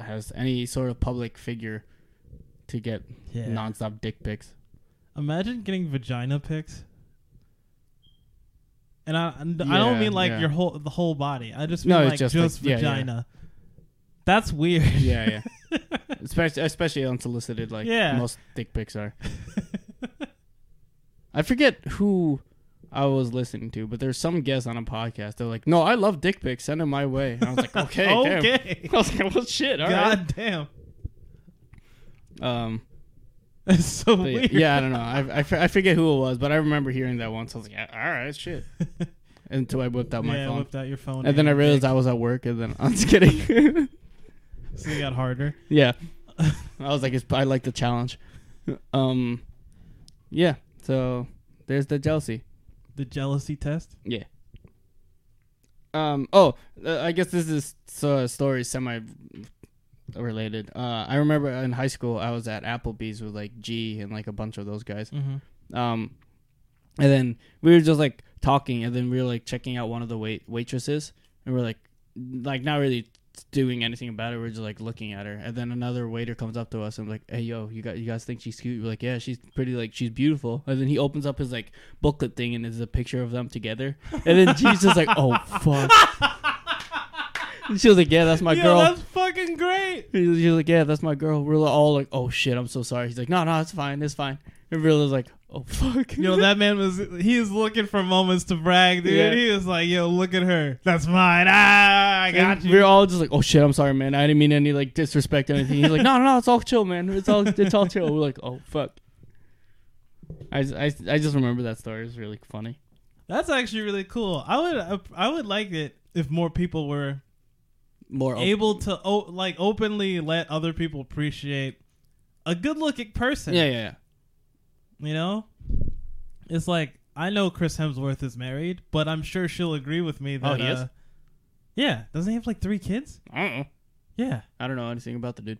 has any sort of public figure to get Yeah. nonstop dick pics. Imagine getting vagina pics. And I, and I don't mean like yeah. your whole the whole body. I just No, mean it's like just, just, like- yeah, yeah. vagina. That's weird. Yeah, yeah. especially especially unsolicited, like Yeah. most dick pics are. I forget who I was listening to, but there's some guest on a podcast. They're like, "No, I love dick pics. Send them my way." And I was like, "Okay, damn." okay. I was like, "Well, shit, all right." God damn. Um, That's so but yeah, weird. yeah, I don't know. I, I, f- I forget who it was, but I remember hearing that once. I was like, yeah, "All right, shit." Until I whipped out my yeah, phone, whipped out your phone. and then I realized. I was at work, and then I'm just kidding. So it got harder. Yeah. I was like, it's, I like the challenge. Um, yeah. So there's the jealousy. The jealousy test. Yeah. Um. Oh, uh, I guess this is so a story semi related. Uh, I remember in high school I was at Applebee's with like G and like a bunch of those guys. Mm-hmm. Um, and then we were just like talking, and then we were like checking out one of the wait waitresses, and we're like, like not really doing anything about it. We're just like looking at her, and then another waiter comes up to us and like, "Hey, yo, you got you guys think she's cute?" We're like, "Yeah, she's pretty. Like she's beautiful." And then he opens up his like booklet thing, and there's a picture of them together, and then she's just like, "Oh fuck." She was like, "Yeah, that's my Yo, girl." that's fucking great. She was, he was like, "Yeah, that's my girl." We're all like, "Oh shit, I'm so sorry." He's like, "No, no, it's fine, it's fine." And was like, "Oh fuck." Yo, that man was he was looking for moments to brag, dude. Yeah. He was like, "Yo, look at her. That's mine. Ah, I got And you." We're all just like, "Oh shit, I'm sorry, man. I didn't mean any like disrespect or anything." He's like, "No, no, no, it's all chill, man. It's all it's all chill." We're like, "Oh fuck." I, just- I, I just remember that story. It was really funny. That's actually really cool. I would I would like it if more people were More op- able to o- like openly let other people appreciate a good-looking person. Yeah, yeah, You know? It's like I know Chris Hemsworth is married, but I'm sure she'll agree with me that Oh, he is? uh, Yeah, doesn't he have like 3 kids? yeah. I don't know. Yeah. I don't know anything about the dude.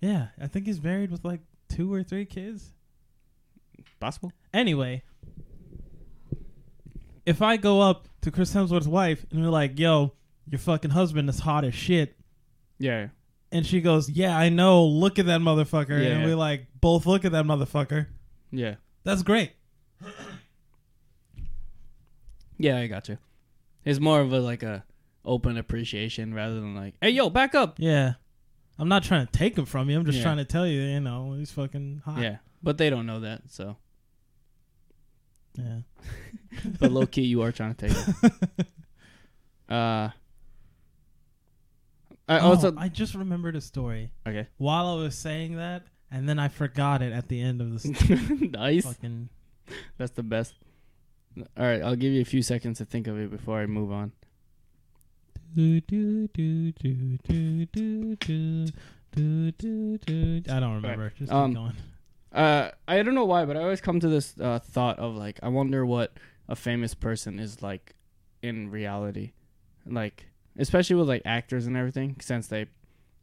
Yeah, I think he's married with like 2 or 3 kids. Possible. Anyway, if I go up to Chris Hemsworth's wife and we're like, "Yo, your fucking husband is hot as shit," Yeah. yeah. and she goes, "Yeah, I know. Look at that motherfucker," Yeah. and we like both look at that motherfucker. Yeah. That's great. Yeah, I got you. It's more of a like a open appreciation rather than like, "Hey, yo, back up." Yeah, I'm not trying to take him from you. I'm just Yeah. trying to tell you, you know, he's fucking hot. Yeah, but they don't know that. So, yeah. but low key, you are trying to take it. Uh, I oh, also I just remembered a story. Okay. While I was saying that, and then I forgot it at the end of the story. nice. Fucking. That's the best. All right, I'll give you a few seconds to think of it before I move on. I don't remember. Right. Just um, going. Uh, I don't know why, but I always come to this uh, thought of like, I wonder what a famous person is like in reality. Like, especially with like actors and everything, since they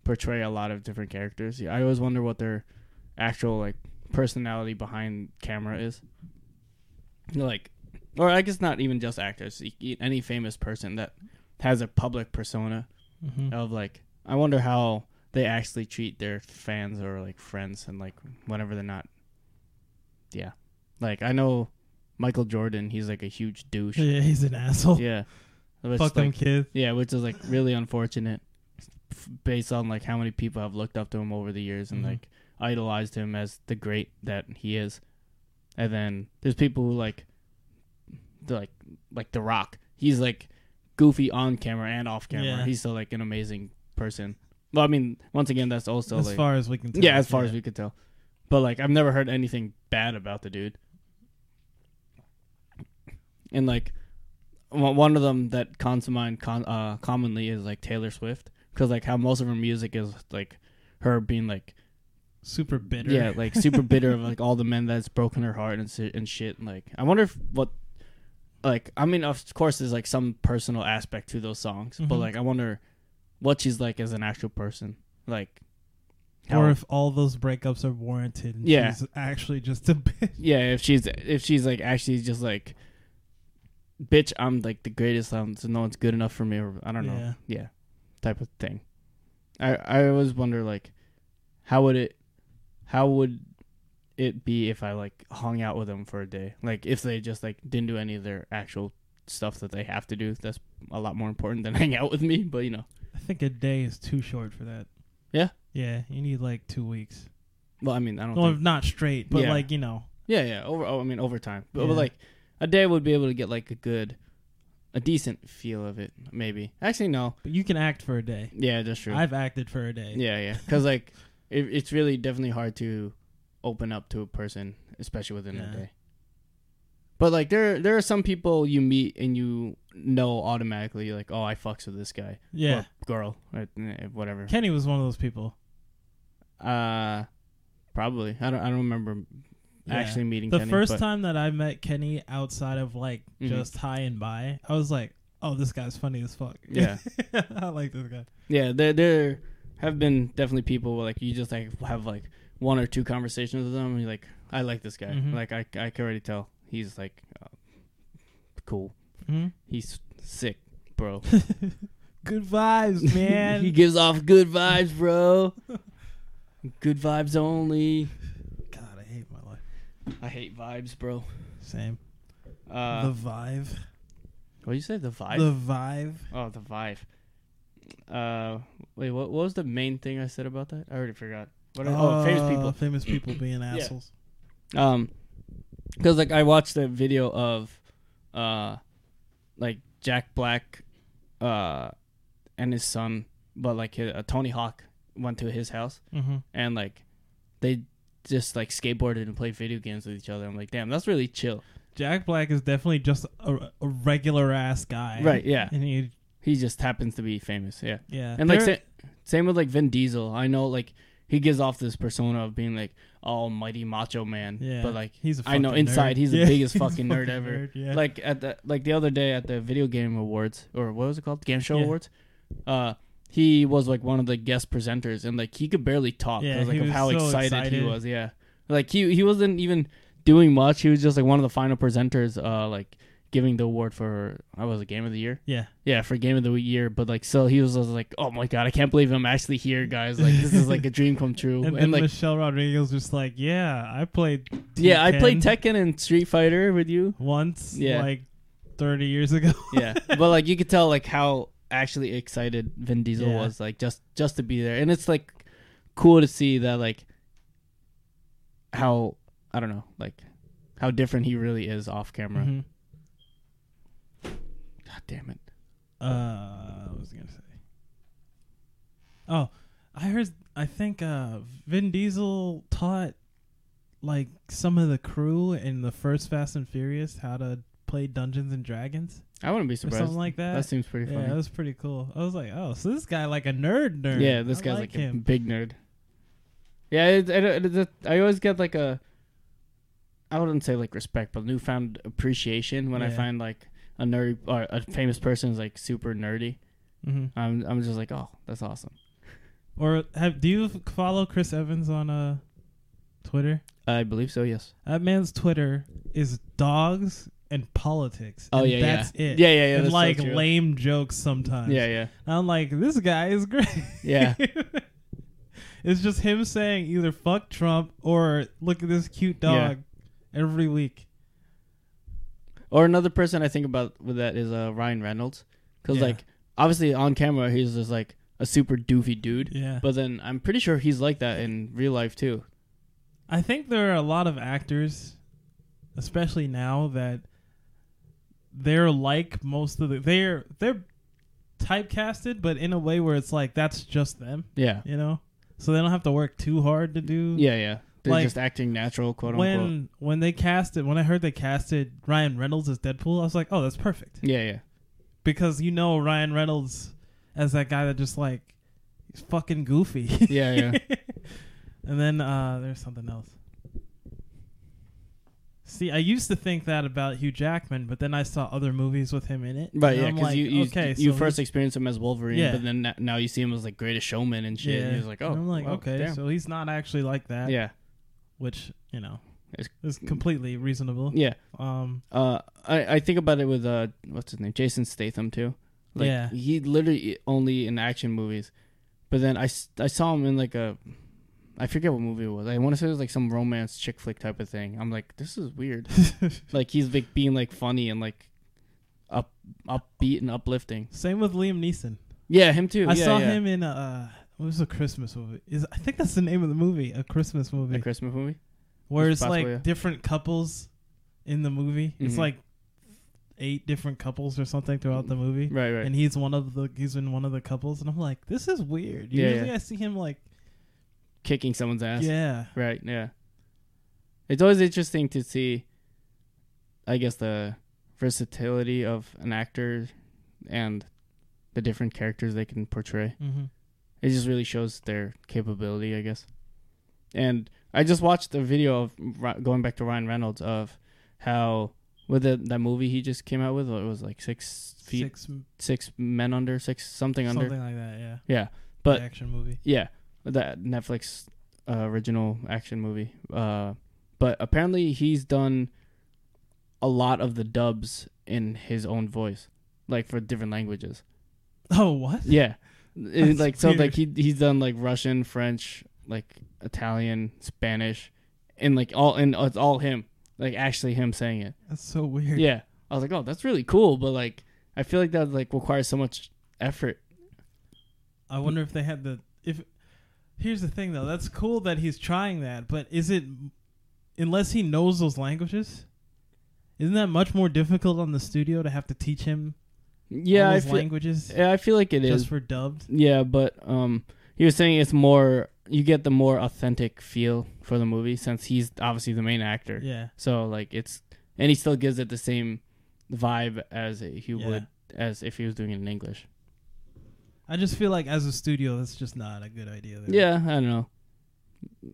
portray a lot of different characters. Yeah, I always wonder what their actual like personality behind camera is. Like, or I guess not even just actors. Any famous person that has a public persona Mhm. of like, I wonder how they actually treat their fans or like friends and like whenever they're not. Yeah, like I know Michael Jordan. He's like a huge douche. Yeah, he's an asshole. Yeah, Which, Fuck them like, kids. yeah, which is like really unfortunate, based on like how many people have looked up to him over the years and Mhm. like idolized him as the great that he is. And then there's people who like, the, like like The Rock. He's like goofy on camera and off camera. Yeah. He's still like an amazing person. Well, I mean, once again, that's also as like far as we can tell. yeah, as far as we could tell. But like, I've never heard anything bad about the dude. And like, one of them that comes to mind con- uh, commonly is like Taylor Swift, because like how most of her music is like her being like super bitter. yeah, like super bitter of like all the men that's broken her heart and si- and shit. And, like, I wonder if what, like, I mean, of course, there's like some personal aspect to those songs, but Mhm. like, I wonder what she's like as an actual person, like. or if all those breakups are warranted. And Yeah. she's actually just a bitch. Yeah, if she's if she's like actually just like, bitch, I'm like the greatest. Um, so no one's good enough for me. Or I don't know. Yeah. Yeah, type of thing. I I always wonder like, how would it, how would it be if I like hung out with them for a day? Like if they just like didn't do any of their actual stuff that they have to do. That's a lot more important than hang out with me. But you know, I think a day is too short for that. Yeah? Yeah, you need like two weeks. well, I mean, I don't. Well, think, not straight, but Yeah. like you know. Yeah, yeah. Over. Oh, I mean, over time. But, but like a day would be able to get like a good, a decent feel of it. Maybe. Actually, no. But you can act for a day. Yeah, that's true. I've acted for a day. yeah, yeah. Because like, it, it's really definitely hard to open up to a person, especially within Yeah. a day. But like, there there are some people you meet and you know automatically like, oh, I fucks with this guy. Yeah. Or girl. Or eh, whatever. Kenny was one of those people. Uh, probably. I don't. I don't remember Yeah. actually meeting The Kenny, first but- time that I met Kenny outside of like Mhm. just high and by, I was like, "Oh, this guy's funny as fuck." Yeah. I like this guy. Yeah, there there have been definitely people where, like you just like have like one or two conversations with them and you're like, I like this guy. Mhm. Like I I can already tell he's like uh, cool. hmm He's sick, bro. Good vibes, man. he gives off good vibes, bro. good vibes only. God, I hate my life. I hate vibes, bro. Same. Uh, the vibe. what you say? The vibe? The vibe. oh, the vibe. Uh, wait, what, what was the main thing I said about that? I already forgot. What? oh, famous Uh, people. Famous people being assholes. Um, because like I watched a video of, uh, like Jack Black, uh, and his son, but like his, uh, Tony Hawk went to his house Mm-hmm. and like they just like skateboarded and played video games with each other. I'm like, damn, that's really chill. Jack Black is definitely just a, a regular ass guy. Right? Yeah. And he, He just happens to be famous. Yeah. yeah. And like sa- same with like Vin Diesel. I know like he gives off this persona of being like almighty macho man. yeah. But like he's a I know inside nerd. he's the biggest he's a fucking nerd ever. nerd, yeah. like at the like the other day at the video game awards or what was it called game show Yeah. awards uh he was like one of the guest presenters and like he could barely talk Yeah, because like he of was how so excited, he was yeah like he he wasn't even doing much he was just like one of the final presenters uh like giving the award for I was a game of the year yeah. yeah for game of the year but like so he was just like oh my god I can't believe I'm actually here guys like this is like a dream come true And, and, like Michelle Rodriguez was just like, yeah, I played. yeah I played Tekken Tekken and Street Fighter with you once, Yeah. like thirty years ago. yeah but like you could tell like how actually excited Vin Diesel Yeah. was like just just to be there and it's like cool to see that like how I don't know like how different he really is off camera Mhm. god damn it Uh, what was gonna say? Oh, I heard. I think uh, Vin Diesel taught like some of the crew in the first Fast and Furious how to play Dungeons and Dragons I wouldn't be surprised something like that. that seems pretty yeah, funny that was pretty cool. I was like, oh, so this guy like a nerd nerd. yeah this I guy's like like, a big nerd yeah it, it, it, I always get like a I wouldn't say like respect but newfound appreciation when I find like a nerd or a famous person is like super nerdy hmm I'm I'm just like oh that's awesome Or have do you follow Chris Evans on uh Twitter. I believe so. Yes. That man's Twitter is dogs and politics. Oh and yeah, that's yeah. it. Yeah, yeah, yeah. and that's so like lame jokes sometimes. Yeah, yeah, I'm like, this guy is great. yeah. it's just him saying either fuck Trump or look at this cute dog every week. Or another person I think about with that is uh, Ryan Reynolds, because Yeah. like obviously on camera he's just like a super doofy dude, Yeah. but then I'm pretty sure he's like that in real life too. I think there are a lot of actors, especially now, that they're like most of the they're they're typecasted, but in a way where it's like that's just them, Yeah, you know. So they don't have to work too hard to do. yeah, yeah. They're Like, just acting natural, quote When unquote. when when they casted when I heard they casted Ryan Reynolds as Deadpool, I was like, oh, that's perfect Yeah, yeah, because you know Ryan Reynolds as that guy that just like he's fucking goofy. yeah, yeah. And then uh, there's something else. See, I used to think that about Hugh Jackman, but then I saw other movies with him in it. Right, yeah, because like, you you, okay, you so first experienced him as Wolverine, Yeah. but then now you see him as like greatest showman and shit. yeah. And he's like, oh, And I'm like, well, okay, damn. so he's not actually like that. yeah, which you know It's- is completely reasonable. yeah. Um, Uh, I I think about it with uh, what's his name, Jason Statham too. Like, Yeah. he literally only in action movies, but then I I saw him in like a, I forget what movie it was. I want to say it was like some romance chick flick type of thing. I'm like, this is weird. like he's like being like funny and like, up upbeat and uplifting. same with Liam Neeson. Yeah, him too. I yeah, saw yeah. him in uh, what was a Christmas movie? Is I think that's the name of the movie, a Christmas movie, the Christmas movie. where it's it's like yeah. different couples in the movie. It's Mhm. like eight different couples or something throughout the movie. Right, right. and he's one of the he's in one of the couples, and I'm like, this is weird. Yeah, Usually, yeah. I see him like, Kicking someone's ass. yeah, Right. Yeah. It's always interesting to see, I guess, the versatility of an actor and the different characters they can portray. mm-hmm. It just really shows their capability, I guess. And I just watched a video of going back to Ryan Reynolds of how with the, that movie he just came out with, it was like six feet, six, six men under, six something under. something like that. Yeah, Yeah, but action movie. yeah, that Netflix uh, original action movie. Uh, but apparently he's done a lot of the dubs in his own voice, like for different languages. Oh, what? Yeah, It- like so, weird. like he he's done like Russian, French, like Italian, Spanish, and like all and it's all him, like actually him saying it. That's so weird. Yeah, I was like, oh, that's really cool, but like I feel like that like requires so much effort. I wonder if they had the if. Here's the thing, though. That's cool that he's trying that, but is it unless he knows those languages? Isn't that much more difficult on the studio to have to teach him Yeah, I feel, languages yeah, I feel like it is. just for dubbed? Yeah, but um, he was saying it's more you get the more authentic feel for the movie since he's obviously the main actor. Yeah. So like it's and he still gives it the same vibe as he Yeah. would as if he was doing it in English. I just feel like as a studio, that's just not a good idea. there. Yeah, I don't know.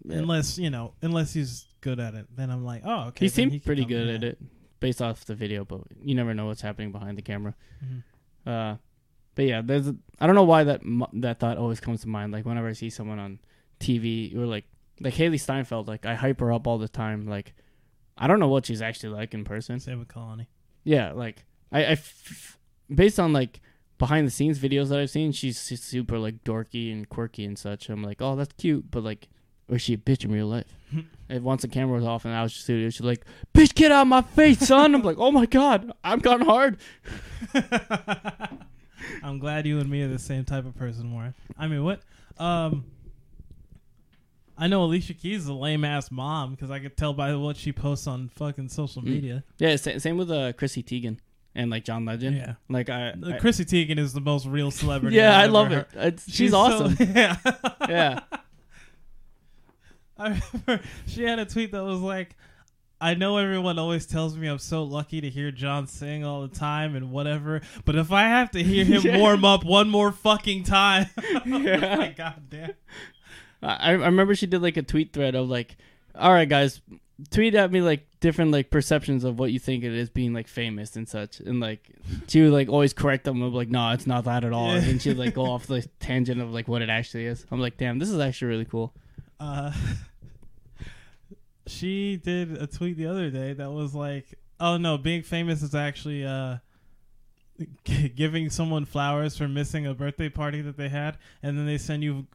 Unless you know, unless he's good at it, then I'm like, oh, okay. he seemed can pretty good at it based off the video, but you never know what's happening behind the camera. Mhm. Uh, but yeah, there's a, I don't know why that that thought always comes to mind. Like whenever I see someone on TV or like like Hailee Steinfeld, like I hype her up all the time. Like I don't know what she's actually like in person. Same with Colony. Yeah, like I, I f- based on like behind the scenes videos that I've seen, she's, super like dorky and quirky and such. I'm like, oh, that's cute, but like, or is she a bitch in real life? if once the camera was off and I was studio, she's like, bitch, get out of my face, son. I'm like, oh my god, I'm gone hard. I'm glad you and me are the same type of person, Warren. I mean, what? Um, I know Alicia Keys is a lame ass mom because I could tell by what she posts on fucking social Mm. media. Yeah, same with uh, Chrissy Teigen and like John Legend. Yeah. Like I, I- Chrissy Teigen is the most real celebrity. yeah, I've I love it. It's, she's, so- awesome. yeah. yeah, I remember she had a tweet that was like, I know everyone always tells me I'm so lucky to hear John sing all the time and whatever, but if I have to hear him Yeah. warm up one more fucking time, Yeah. like, God damn. I, I remember she did like a tweet thread of like, all right, guys, tweet at me like different like perceptions of what you think it is being like famous and such, and like she would like always correct them of like, no, it's not that at all, Yeah. and she'd like go off the tangent of like what it actually is. I'm like, damn, this is actually really cool. Uh, she did a tweet the other day that was like, "Oh no, being famous is actually uh, giving someone flowers for missing a birthday party that they had, and then they send you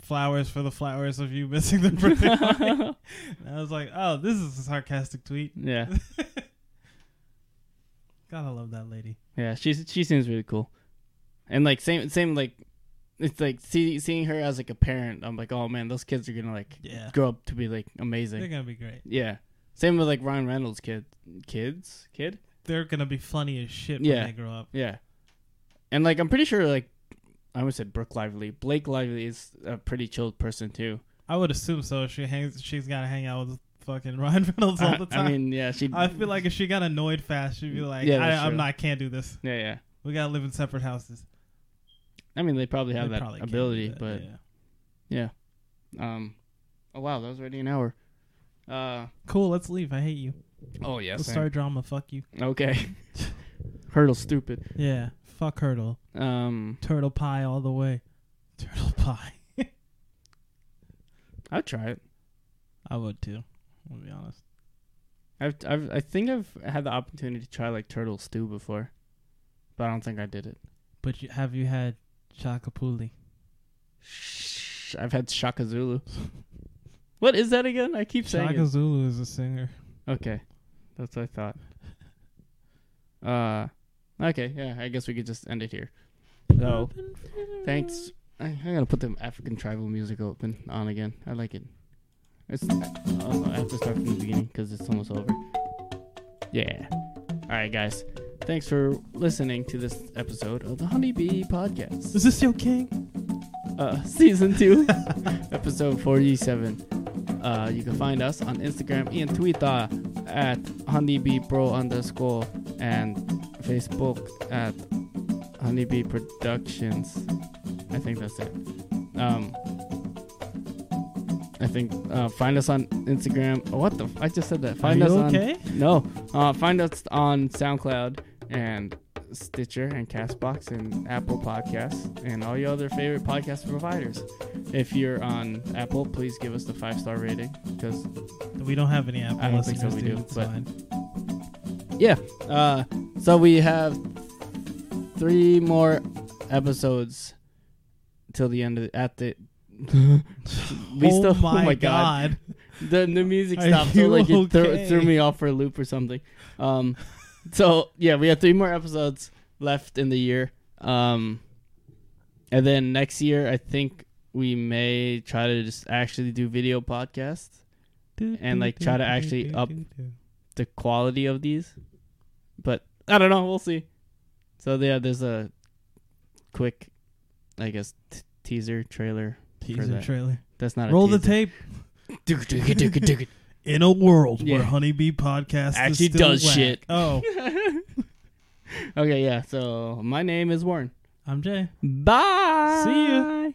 flowers for the flowers of you missing the birthday party." and I was like, "Oh, this is a sarcastic tweet." yeah, Gotta love that lady. yeah. She's she seems really cool, and like same same like it's like see, seeing her as like a parent. I'm like, oh man, those kids are gonna like Yeah, grow up to be like amazing. they're gonna be great. Yeah. Same with like Ryan Reynolds' kid, kids, kid. They're gonna be funny as shit Yeah. when they grow up. Yeah. And like I'm pretty sure like I almost said Brooke Lively. Blake Lively is a pretty chilled person too. I would assume so. She hangs. She's gotta hang out with fucking Ryan Reynolds all the time. I mean, yeah, she. I feel like if she got annoyed fast, she'd be like, Yeah, I, I'm not. Can't do this. yeah, yeah. We gotta live in separate houses." I mean, they probably have They that probably ability, that, but yeah. um, oh wow, that was already an hour. Uh, cool. Let's leave. I hate you. oh yeah, Let's start drama. Fuck you. Okay. Hurdle stupid. Yeah. Fuck Hurdle. Um, Turtle pie all the way. Turtle pie. I'd try it. I would too. I'll be honest. I've, I've, I think I've had the opportunity to try like turtle stew before, but I don't think I did it. But you, have you had chakapuli? Shh, I've had Shaka Zulu. what is that again? I keep saying Shaka it. Zulu is a singer. Okay, that's what I thought. Uh, okay, yeah. I guess we could just end it here. So, thanks. I, I gotta put the African tribal music open on again. I like it. It's. Oh, I have to start from the beginning because it's almost over. Yeah. All right, guys. Thanks for listening to this episode of the Honeybee Podcast. Is this your king? uh, season two, episode 47. Uh, you can find us on Instagram and Twitter at honeybeepro underscore and Facebook at honeybee productions. I think that's it. Um, I think uh, find us on Instagram. Oh, what the? F- I just said that. Find Are us you on okay? no. Uh, find us on SoundCloud and Stitcher and Castbox and Apple Podcasts and all your other favorite podcast providers. If you're on Apple, please give us the five star rating because We don't have any Apple I don't think so, we do, but- fine. yeah. Uh, so we have three more episodes till the end of the, at the. we oh still. my, oh my god. the the music stopped, so like it threw, okay? threw me off for a loop or something. Um, so yeah, we have three more episodes left in the year. Um, and then next year, I think we may try to just actually do video podcasts. and, like, try to actually up- The quality of these, but I don't know. We'll see. So yeah, there's a quick, I guess, t- teaser trailer. teaser that. trailer. That's not Roll the tape. In a world Yeah. where Honeybee Podcast Actually is still does whack. shit. Oh, okay, yeah. So my name is Warren. I'm Jay. Bye. See ya.